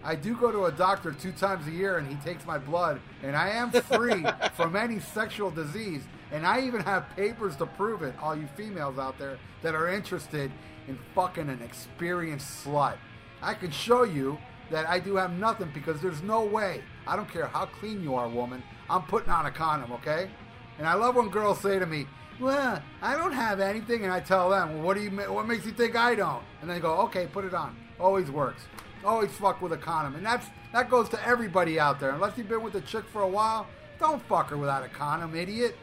[SPEAKER 2] I do go to a doctor two times a year, and he takes my blood, and I am free <laughs> from any sexual disease. And I even have papers to prove it, all you females out there that are interested in fucking an experienced slut. I can show you that I do have nothing because there's no way. I don't care how clean you are, woman. I'm putting on a condom, okay? And I love when girls say to me, "Well, I don't have anything," and I tell them, "Well, what do you? What makes you think I don't?" And they go, "Okay, put it on." Always works. Always fuck with a condom, and that's that goes to everybody out there. Unless you've been with a chick for a while, don't fuck her without a condom, idiot.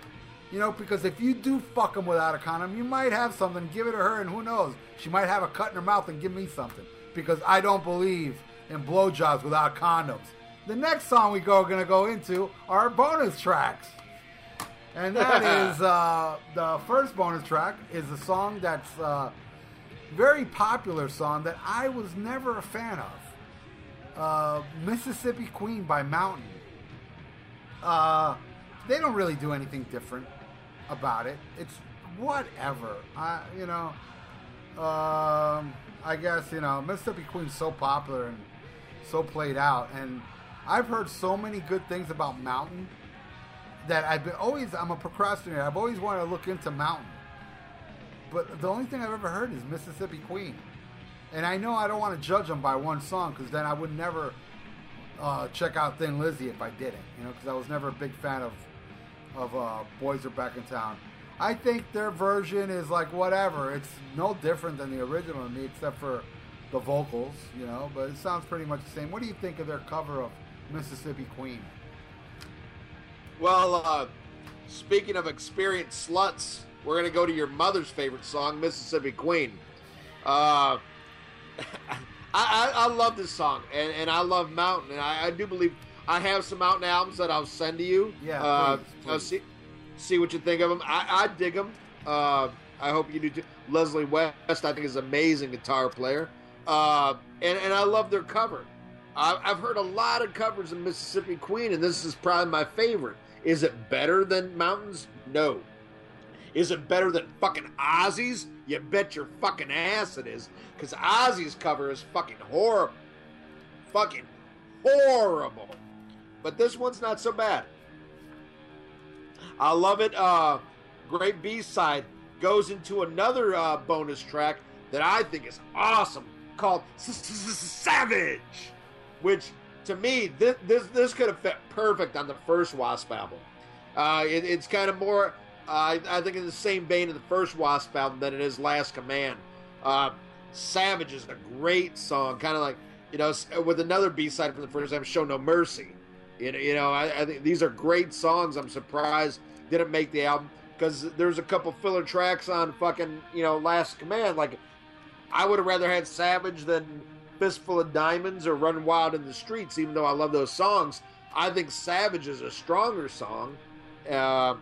[SPEAKER 2] You know, because if you do fuck them without a condom, you might have something. Give it to her, and who knows? She might have a cut in her mouth and give me something. Because I don't believe in blowjobs without condoms. The next song we go gonna go into are bonus tracks, and that <laughs> is uh, the first bonus track is a song that's uh, very popular song that I was never a fan of. Uh, Mississippi Queen by Mountain. Uh, they don't really do anything different about it. It's whatever. I, you know, um, I guess you know Mississippi Queen's so popular and so played out, and I've heard so many good things about Mountain that I've been always. I'm a procrastinator. I've always wanted to look into Mountain, but the only thing I've ever heard is Mississippi Queen, and I know I don't want to judge them by one song because then I would never uh, check out Thin Lizzy if I didn't, you know, because I was never a big fan of of uh, Boys Are Back in Town. I think their version is like whatever. It's no different than the original to me, except for the vocals, you know. But it sounds pretty much the same. What do you think of their cover of Mississippi Queen?
[SPEAKER 3] Well, uh, speaking of experienced sluts, we're gonna go to your mother's favorite song, Mississippi Queen. Uh, <laughs> I, I, I love this song, and, and I love Mountain, and I, I do believe I have some Mountain albums that I'll send to you.
[SPEAKER 2] Yeah,
[SPEAKER 3] uh,
[SPEAKER 2] please,
[SPEAKER 3] I'll
[SPEAKER 2] please.
[SPEAKER 3] see see what you think of them. I, I dig them. Uh, I hope you do too. Leslie West, I think, is an amazing guitar player, uh, and and I love their cover. I, I've heard a lot of covers of Mississippi Queen, and this is probably my favorite. Is it better than Mountains? No. Is it better than fucking Ozzy's? You bet your fucking ass it is. Because Ozzy's cover is fucking horrible. Fucking horrible. But this one's not so bad. I love it. Uh, great B side goes into another uh, bonus track that I think is awesome called Savage, which to me this this, this could have fit perfect on the first Wasp album. Uh, it, it's kind of more, I, I think, in the same vein of the first Wasp album than it is Last Command. Uh, Savage is a great song, kind of like you know, with another B side from the first time, Show No Mercy. You know, I, I think these are great songs. I'm surprised didn't make the album because there's a couple filler tracks on fucking you know Last Command. Like I would have rather had Savage than Fistful of Diamonds or Run Wild in the Streets. Even though I love those songs, I think Savage is a stronger song, uh,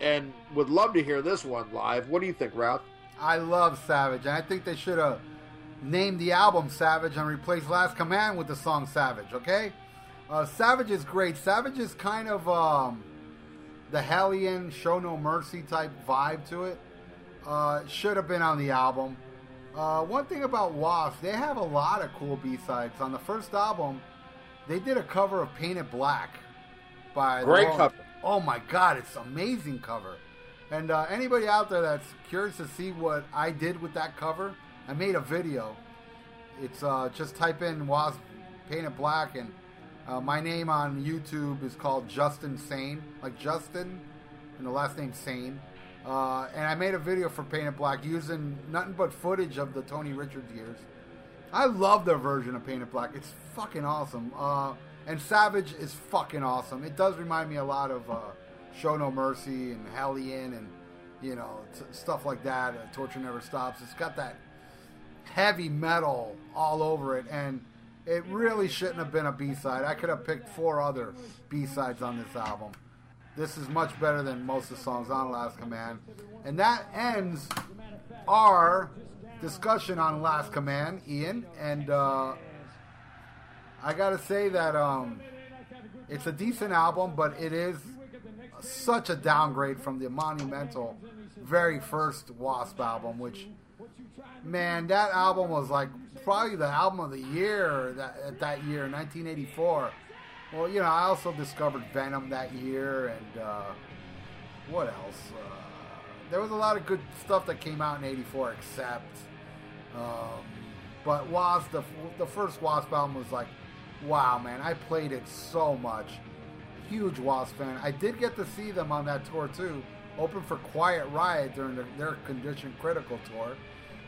[SPEAKER 3] and would love to hear this one live. What do you think, Ralph?
[SPEAKER 2] I love Savage, and I think they should have named the album Savage and replaced Last Command with the song Savage. Okay, uh, Savage is great. Savage is kind of um, the Hellion Show No Mercy type vibe to it. Uh, should have been on the album. Uh, one thing about Wasp, they have a lot of cool B sides. On the first album, they did a cover of Painted Black by
[SPEAKER 3] Great cover.
[SPEAKER 2] Oh my god, it's an amazing cover. And uh, anybody out there that's curious to see what I did with that cover, I made a video. It's uh, just type in Wasp Painted Black, and uh, my name on YouTube is called Justin Sane, like Justin, and the last name Sane. Uh, and I made a video for Painted Black using nothing but footage of the Tony Richards years. I love their version of Painted Black. It's fucking awesome. Uh, and Savage is fucking awesome. It does remind me a lot of uh, Show No Mercy and Hellion and you know stuff like that. Uh, Torture Never Stops. It's got that heavy metal all over it, and it really shouldn't have been a B side. I could have picked four other B sides on this album. This is much better than most of the songs on Last Command. And that ends our discussion on Last Command, Ian. And uh, I gotta say that um, it's a decent album, but it is such a downgrade from the monumental very first Wasp album, which man, that album was like probably the album of the year that at that year, 1984. Well, you know, I also discovered Venom that year, and uh, what else? Uh, there was a lot of good stuff that came out in '84, except, um, but Wasp, the the first Wasp album was like, wow, man, I played it so much. Huge Wasp fan. I did get to see them on that tour too. Open for Quiet Riot during the, their Condition Critical tour.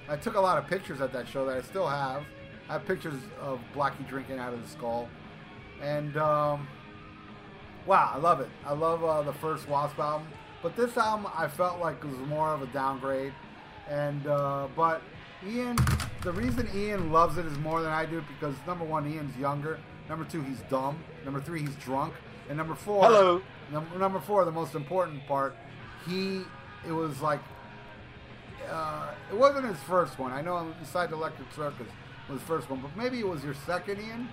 [SPEAKER 2] I took a lot of pictures at that show that I still have. I have pictures of Blackie drinking out of the skull. And, um, wow, I love it. I love uh, the first Wasp album. But this album, I felt like was more of a downgrade. And, uh, but Ian, the reason Ian loves it is more than I do because number one, Ian's younger. Number two, he's dumb. Number three, he's drunk. And number four,
[SPEAKER 3] Hello.
[SPEAKER 2] Number, number four, the most important part, he, it was like uh, it wasn't his first one. I know Inside the Electric Circus was his first one, but maybe it was your second, Ian.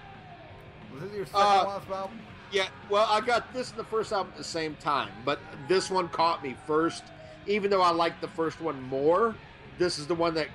[SPEAKER 2] Was this your second
[SPEAKER 3] Uh,
[SPEAKER 2] Wasp album?
[SPEAKER 3] Yeah, well, I got this and the first album at the same time, but this one caught me first. Even though I liked the first one more, this is the one that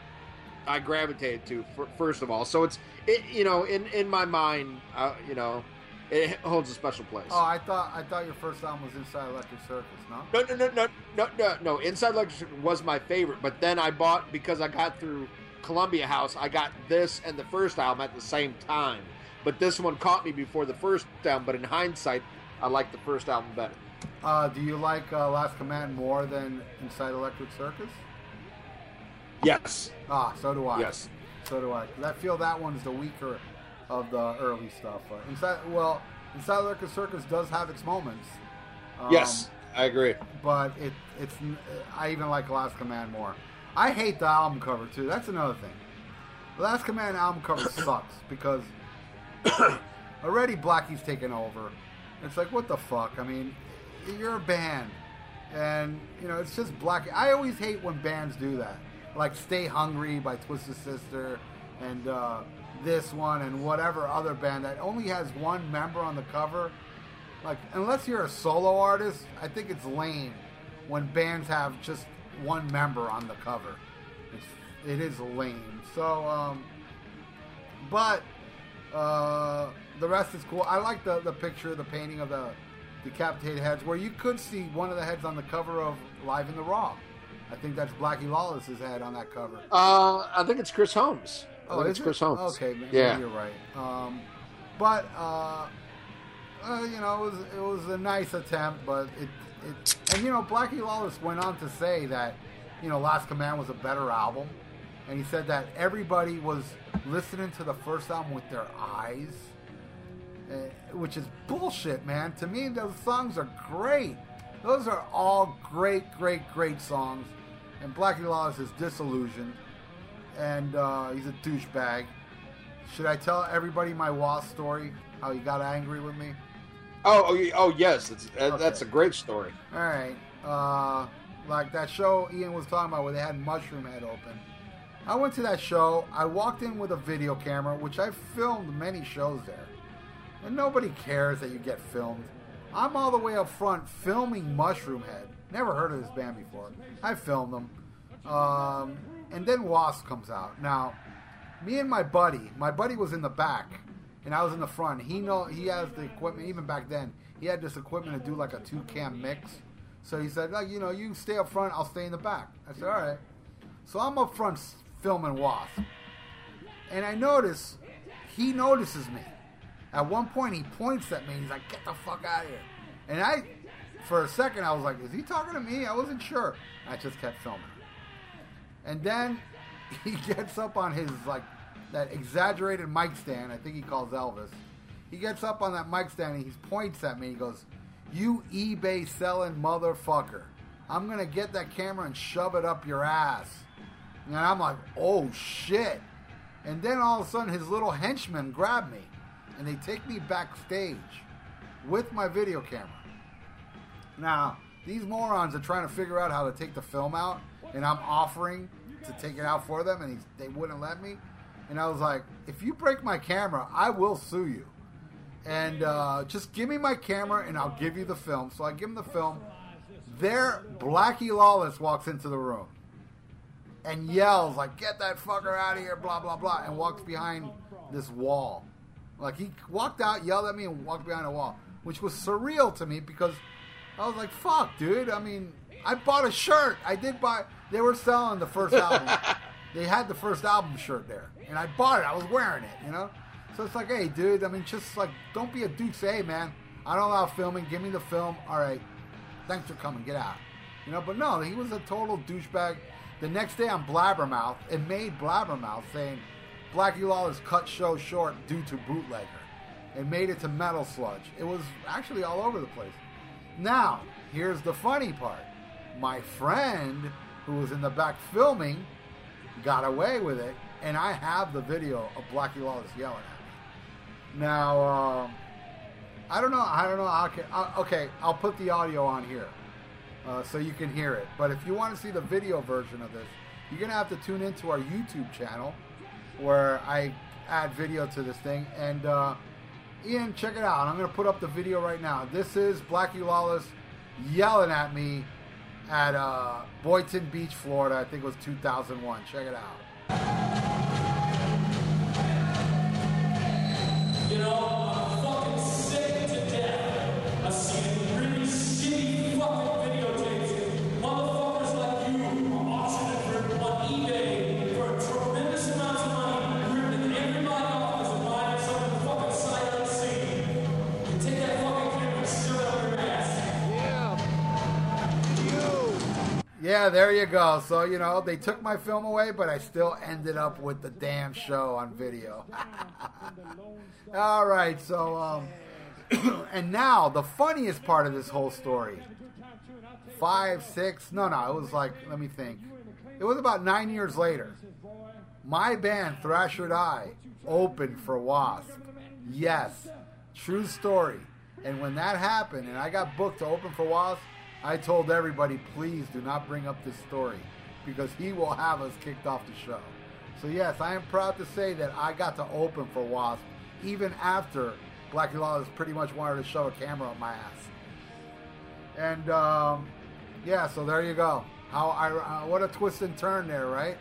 [SPEAKER 3] I gravitated to fir- first of all. So it's it, you know, in in my mind, uh, you know, it holds a special place.
[SPEAKER 2] Oh, I thought I thought your first album was Inside Electric Circus. No.
[SPEAKER 3] No, no, no, no, no, no, no. Inside Electric Circus was my favorite, but then I bought because I got through Columbia House. I got this and the first album at the same time, but this one caught me before the first album. But in hindsight, I like the first album better.
[SPEAKER 2] Uh, do you like uh, Last Command more than Inside Electric Circus?
[SPEAKER 3] Yes,
[SPEAKER 2] Ah, so do I.
[SPEAKER 3] yes.
[SPEAKER 2] So do I. I feel that one's the weaker of the early stuff. Uh, Inside, well, Inside Electric Circus does have its moments. Um,
[SPEAKER 3] Yes, I agree.
[SPEAKER 2] but it it's I even like Last Command more. I hate the album cover too. That's another thing. The Last Command album cover <coughs> sucks because <coughs> already Blackie's taken over. It's like what the fuck? I mean, you're a band, and you know it's just Blackie. I always hate when bands do that, like "Stay Hungry" by Twisted Sister, and uh, this one, and whatever other band that only has one member on the cover. Like, unless you're a solo artist, I think it's lame when bands have just one member on the cover. It's, it is lame. So, um, but uh, the rest is cool. I like the, the picture, the painting of the decapitated heads, where you could see one of the heads on the cover of Live in the Raw. I think that's Blackie Lawless's head on that cover.
[SPEAKER 3] Uh, I think it's Chris Holmes.
[SPEAKER 2] Is
[SPEAKER 3] it's
[SPEAKER 2] it?
[SPEAKER 3] Holmes.
[SPEAKER 2] Okay, maybe
[SPEAKER 3] Yeah.
[SPEAKER 2] you're right. Um, but uh, uh, you know, it was it was a nice attempt, but it it and you know, Blackie Lawless went on to say that you know, Last Command was a better album, and he said that everybody was listening to the first album with their eyes, uh, which is bullshit, man. To me, those songs are great. Those are all great, great, great songs, and Blackie Lawless is disillusioned and uh, he's a douchebag. Should I tell everybody my Wasp story? How he got angry with me?
[SPEAKER 3] Oh, oh, oh yes, it's, uh, that's a great story.
[SPEAKER 2] All right. Uh, like that show Ian was talking about where they had Mushroomhead open. I went to that show. I walked in with a video camera, which I filmed many shows there. And nobody cares that you get filmed. I'm all the way up front filming Mushroomhead. Never heard of this band before. I filmed them. Um, and then Wasp comes out. Now, me and my buddy, my buddy was in the back, and I was in the front. He know he has the equipment. Even back then, he had this equipment to do like a two cam mix. So he said, like, you know, you stay up front, I'll stay in the back. I said, all right. So I'm up front filming Wasp. And I notice he notices me. At one point, he points at me. He's like, get the fuck out of here. And I, for a second, I was like, is he talking to me? I wasn't sure. I just kept filming. And then <laughs> he gets up on his, like, that exaggerated mic stand. I think he calls Elvis. He gets up on that mic stand and he points at me. He goes, you eBay selling motherfucker. I'm to get that camera and shove it up your ass. And I'm like, oh shit. And then all of a sudden, his little henchmen grab me and they take me backstage with my video camera. Now, these morons are trying to figure out how to take the film out, and I'm offering to take it out for them, and they wouldn't let me. And I was like, if you break my camera, I will sue you. And uh, just give me my camera, and I'll give you the film. So I give him the film. There, Blackie Lawless walks into the room and yells like, "Get that fucker out of here!" Blah blah blah, and walks behind this wall. Like he walked out, yelled at me, and walked behind a wall, which was surreal to me because I was like, "Fuck, dude!" I mean, I bought a shirt. I did buy. They were selling the first album. <laughs> they had the first album shirt there, and I bought it. I was wearing it, you know. So it's like, hey, dude. I mean, just like, don't be a dude. Say, hey, man, I don't allow filming. Give me the film. All right, thanks for coming. Get out. You know, but no, he was a total douchebag. The next day on Blabbermouth, it made Blabbermouth saying Blackie Lawless cut show short due to bootlegger. It made it to Metal Sludge. It was actually all over the place. Now, here's the funny part. My friend, who was in the back filming, got away with it, and I have the video of Blackie Lawless yelling at me. Now, uh, I don't know. I don't know. Can, uh, okay, I'll put the audio on here uh, so you can hear it. But if you want to see the video version of this, you're gonna have to tune into our YouTube channel where I add video to this thing. And uh, Ian, check it out. I'm gonna put up the video right now. This is Blackie Lawless yelling at me at uh, Boynton Beach, Florida. I think it was 2001. Check it out.
[SPEAKER 4] You know,
[SPEAKER 2] Yeah, there you go. So, you know, they took my film away, but I still ended up with the damn show on video. <laughs> All right, so, um, <clears throat> and now the funniest part of this whole story five, six, no, no, it was like, let me think. It was about nine years later. My band, Thrasher Die, opened for Wasp. Yes, true story. And when that happened and I got booked to open for Wasp, I told everybody, please do not bring up this story because he will have us kicked off the show. So, yes, I am proud to say that I got to open for Wasp even after Blackie Lawless pretty much wanted to shove a camera up my ass. And, um, yeah, so there you go. How I, uh, what a twist and turn there, right?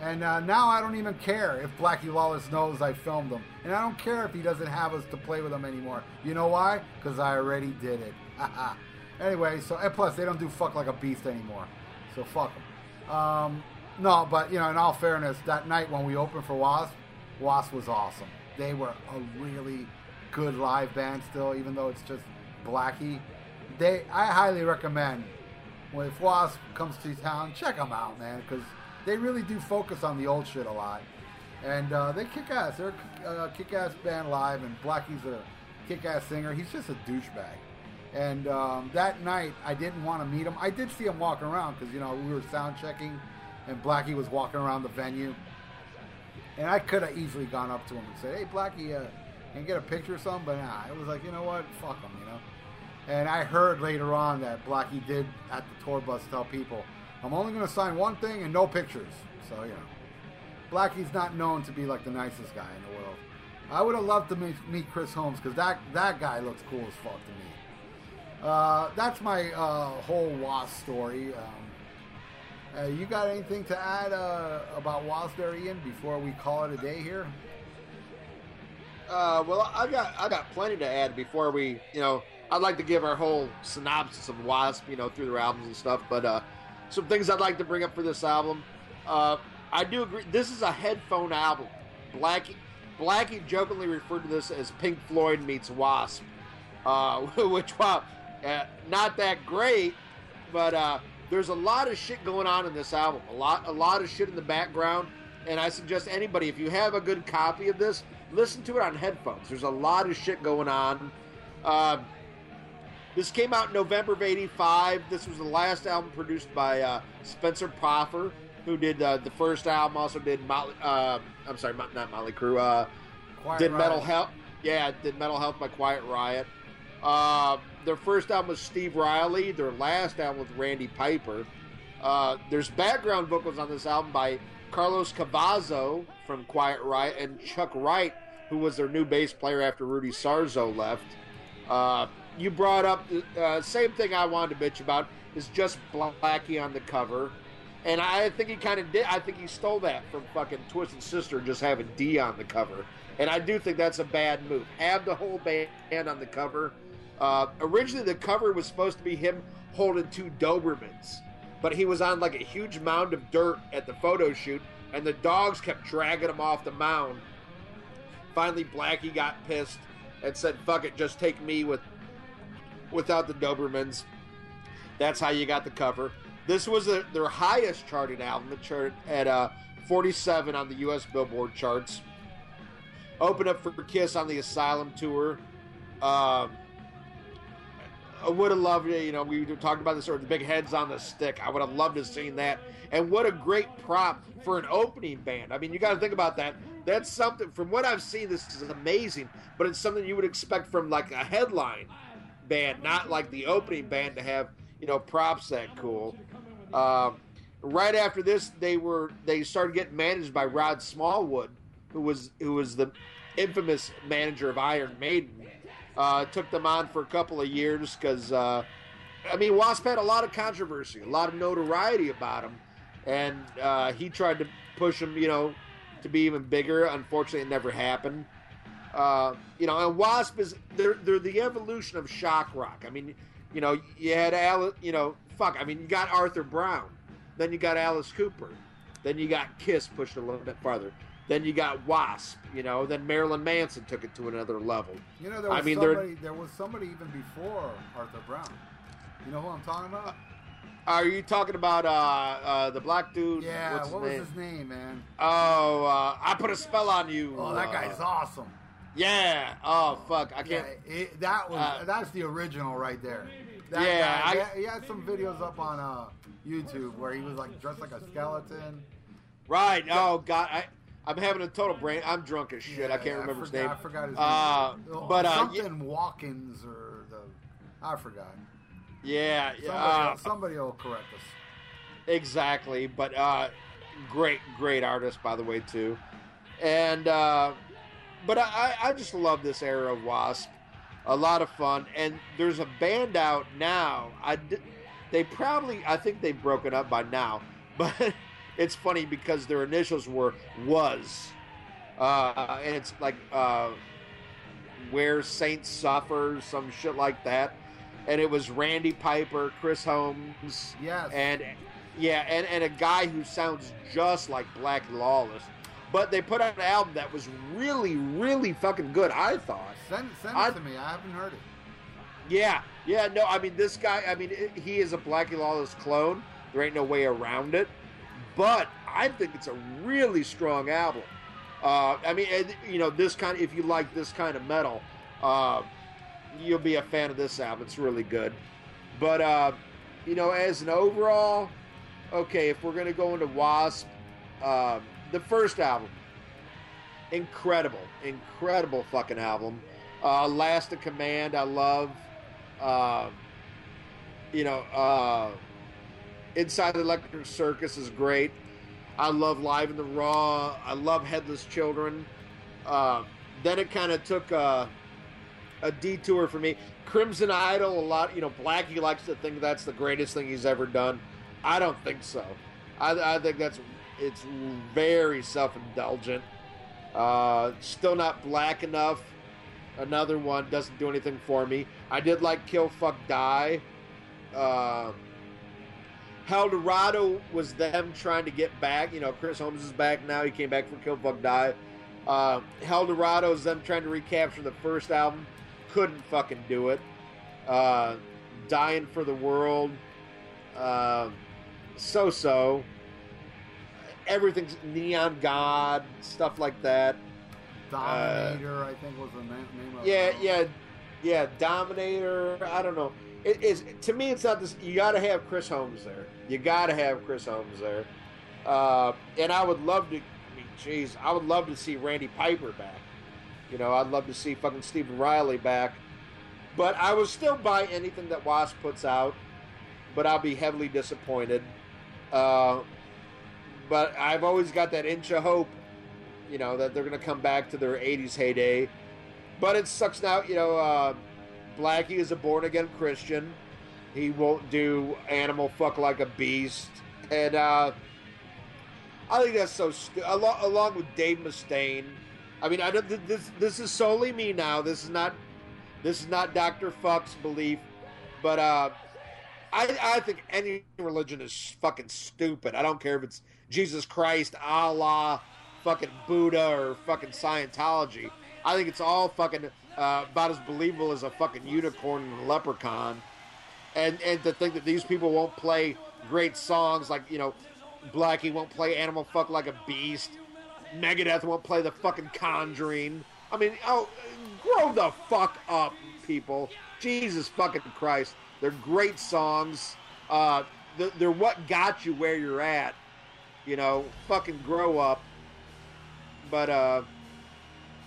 [SPEAKER 2] And uh, now I don't even care if Blackie Lawless knows I filmed him. And I don't care if he doesn't have us to play with him anymore. You know why? Because I already did it. <laughs> anyway, so, and plus, they don't do fuck like a beast anymore. So fuck them. Um, no, but, you know, in all fairness, that night when we opened for Wasp, Wasp was awesome. They were a really good live band still, even though it's just Blackie. They, I highly recommend when if Wasp comes to town, check them out, man, because they really do focus on the old shit a lot, and uh, they kick ass. They're a kick ass band live, and Blackie's a kick ass singer. He's just a douchebag. And um, that night, I didn't want to meet him. I did see him walking around because you know we were sound checking, and Blackie was walking around the venue, and I could have easily gone up to him and said, "Hey, Blackie, uh, can you get a picture or something?" But nah, it was like, you know what, fuck him, you know. And I heard later on that Blackie did at the tour bus tell people, I'm only going to sign one thing and no pictures. So, you know. Blackie's not known to be like the nicest guy in the world. I would have loved to meet, meet Chris Holmes because that, that guy looks cool as fuck to me. Uh, that's my uh, whole Wasp story. Um, uh, you got anything to add uh, about Wasp there, Ian, before we call it a day here?
[SPEAKER 3] Well, I got I got plenty to add before we, you know, I'd like to give our whole synopsis of Wasp, you know, through their albums and stuff. But some things I'd like to bring up for this album. I do agree. This is a headphone album. Blackie, Blackie jokingly referred to this as Pink Floyd meets Wasp, uh, <laughs> which while uh, not that great, but uh, there's a lot of shit going on in this album. A lot, a lot of shit in the background. And I suggest anybody, if you have a good copy of this, listen to it on headphones. There's a lot of shit going on. Um, this came out in November of '85. This was the last album produced by uh, Spencer Proffer, who did uh, the first album. Also did Motley. Uh, I'm sorry, not Motley Crue. Uh,
[SPEAKER 2] Quiet
[SPEAKER 3] did
[SPEAKER 2] Riot.
[SPEAKER 3] Metal Health. Yeah, did Metal Health by Quiet Riot. Their first album was Steve Riley. Their last album was Randy Piper. Uh, there's background vocals on this album by Carlos Cavazo from Quiet Riot and Chuck Wright, who was their new bass player after Rudy Sarzo left. Uh, you brought up the uh, same thing I wanted to bitch about is just Blackie on the cover. And I think he kind of did. I think he stole that from fucking Twisted Sister, just having Dee on the cover. And I do think that's a bad move. Have the whole band on the cover. Uh, originally, the cover was supposed to be him holding two Dobermans, but he was on like a huge mound of dirt at the photo shoot, and the dogs kept dragging him off the mound. Finally, Blackie got pissed and said, "Fuck it, just take me with without the Dobermans." That's how you got the cover. This was a, their highest charted album. It at uh, 47 on the U.S. Billboard charts. Opened up for Kiss on the Asylum tour. Um, I would have loved it. You know, we talked about this, or the big heads on the stick. I would have loved to have seen that. And what a great prop for an opening band. I mean, you got to think about that. That's something. From what I've seen, this is amazing. But it's something you would expect from like a headline band, not like the opening band to have you know props that cool. Um, right after this, they were they started getting managed by Rod Smallwood, who was who was the infamous manager of Iron Maiden. Uh, took them on for a couple of years because uh, I mean Wasp had a lot of controversy, a lot of notoriety about him, and uh, he tried to push him, you know, to be even bigger. Unfortunately, it never happened. Uh, you know, and Wasp is they're they're the evolution of shock rock. I mean, you know, you had Al, you know, fuck. I mean, you got Arthur Brown, then you got Alice Cooper, then you got Kiss pushed a little bit farther, then you got Wasp. You know, then Marilyn Manson took it to another level.
[SPEAKER 2] You know, there was
[SPEAKER 3] I mean,
[SPEAKER 2] somebody. There was somebody even before Arthur Brown. You know who I'm talking about?
[SPEAKER 3] Are you talking about uh, uh, the black dude?
[SPEAKER 2] Yeah.
[SPEAKER 3] What's his
[SPEAKER 2] what was
[SPEAKER 3] name?
[SPEAKER 2] his name, man?
[SPEAKER 3] Oh, uh, I put a spell on you.
[SPEAKER 2] Oh, that
[SPEAKER 3] Uh,
[SPEAKER 2] guy's awesome.
[SPEAKER 3] Yeah. Oh, fuck. I can't.
[SPEAKER 2] it, that was
[SPEAKER 3] Uh,
[SPEAKER 2] that's the original right there. That
[SPEAKER 3] Yeah,
[SPEAKER 2] guy,
[SPEAKER 3] I-
[SPEAKER 2] he had- he had some videos up on uh, YouTube where he was like dressed like a skeleton.
[SPEAKER 3] Right. Oh, God. I, I'm having a total brain. I'm drunk as shit. I can't remember his
[SPEAKER 2] forgot-
[SPEAKER 3] name.
[SPEAKER 2] I forgot his
[SPEAKER 3] Uh,
[SPEAKER 2] name. Oh,
[SPEAKER 3] but, uh,
[SPEAKER 2] something Walkins or the I forgot.
[SPEAKER 3] Yeah.
[SPEAKER 2] Somebody,
[SPEAKER 3] uh,
[SPEAKER 2] somebody will correct us.
[SPEAKER 3] Exactly, but uh, great, great artist by the way too, and uh, but I, I just love this era of Wasp. A lot of fun, and there's a band out now. I they probably I think they've broken up by now, <laughs> but it's funny because their initials were was, uh, and it's like uh, where Saints suffer, some shit like that. And it was Randy Piper, Chris Holmes,
[SPEAKER 2] Yes.
[SPEAKER 3] and yeah, and, and a guy who sounds just like Black Lawless. But they put out an album that was really, really fucking good, I thought.
[SPEAKER 2] Send send
[SPEAKER 3] I-
[SPEAKER 2] it to me. I haven't heard it.
[SPEAKER 3] Yeah, yeah, no, I mean, this guy, I mean, it, he is a Blackie Lawless clone. There ain't no way around it. But I think it's a really strong album. Uh, I mean, you know, this kind of, if you like this kind of metal, uh, you'll be a fan of this album. It's really good. But, uh, you know, as an overall, okay, if we're going to go into Wasp, um, the first album, incredible, incredible fucking album. Uh, Last of Command, I love. Uh, you know, uh, Inside the Electric Circus is great. I love Live in the Raw. I love Headless Children. Uh, then it kind of took a, a detour for me. Crimson Idol, a lot. You know, Blackie likes to think that's the greatest thing he's ever done. I don't think so. I, I think that's it's very self indulgent. Uh, still not black enough. another one doesn't do anything for me. I did like Kill Fuck Die. Uh, Helldorado was them trying to get back. You know, Chris Holmes is back now. He came back for Kill Fuck Die. Uh, Helldorado is them trying to recapture the first album. Couldn't fucking do it. Uh, Dying for the World. Uh, so so. Everything's Neon God, stuff like that.
[SPEAKER 2] Dominator, I think was the name of
[SPEAKER 3] Yeah, yeah, yeah. Dominator. I don't know. It is to me. It's not this. You got to have Chris Holmes there. You got to have Chris Holmes there. Uh, and I would love to. I mean, jeez, I would love to see Randy Piper back. You know, I'd love to see fucking Stephen Riley back. But I will still buy anything that Wasp puts out. But I'll be heavily disappointed. Uh, but I've always got that inch of hope. You know that they're going to come back to their '80s heyday. But it sucks now. You know, uh, Blackie is a born again Christian. He won't do animal fuck like a beast, and uh, I think that's so. Stu- along, along with Dave Mustaine. I mean, I don't. th- This this is solely me now. This is not. This is not Doctor Fuck's belief, but uh, I I think any religion is fucking stupid. I don't care if it's Jesus Christ, Allah, fucking Buddha, or fucking Scientology. I think it's all fucking uh, about as believable as a fucking unicorn and a leprechaun. And and to think that these people won't play great songs like you know, Blackie won't play Animal Fuck like a beast, Megadeth won't play the fucking Conjuring. I mean, oh, grow the fuck up, people! Jesus fucking Christ, they're great songs. Uh, they're, they're what got you where you're at. You know, fucking grow up. But uh,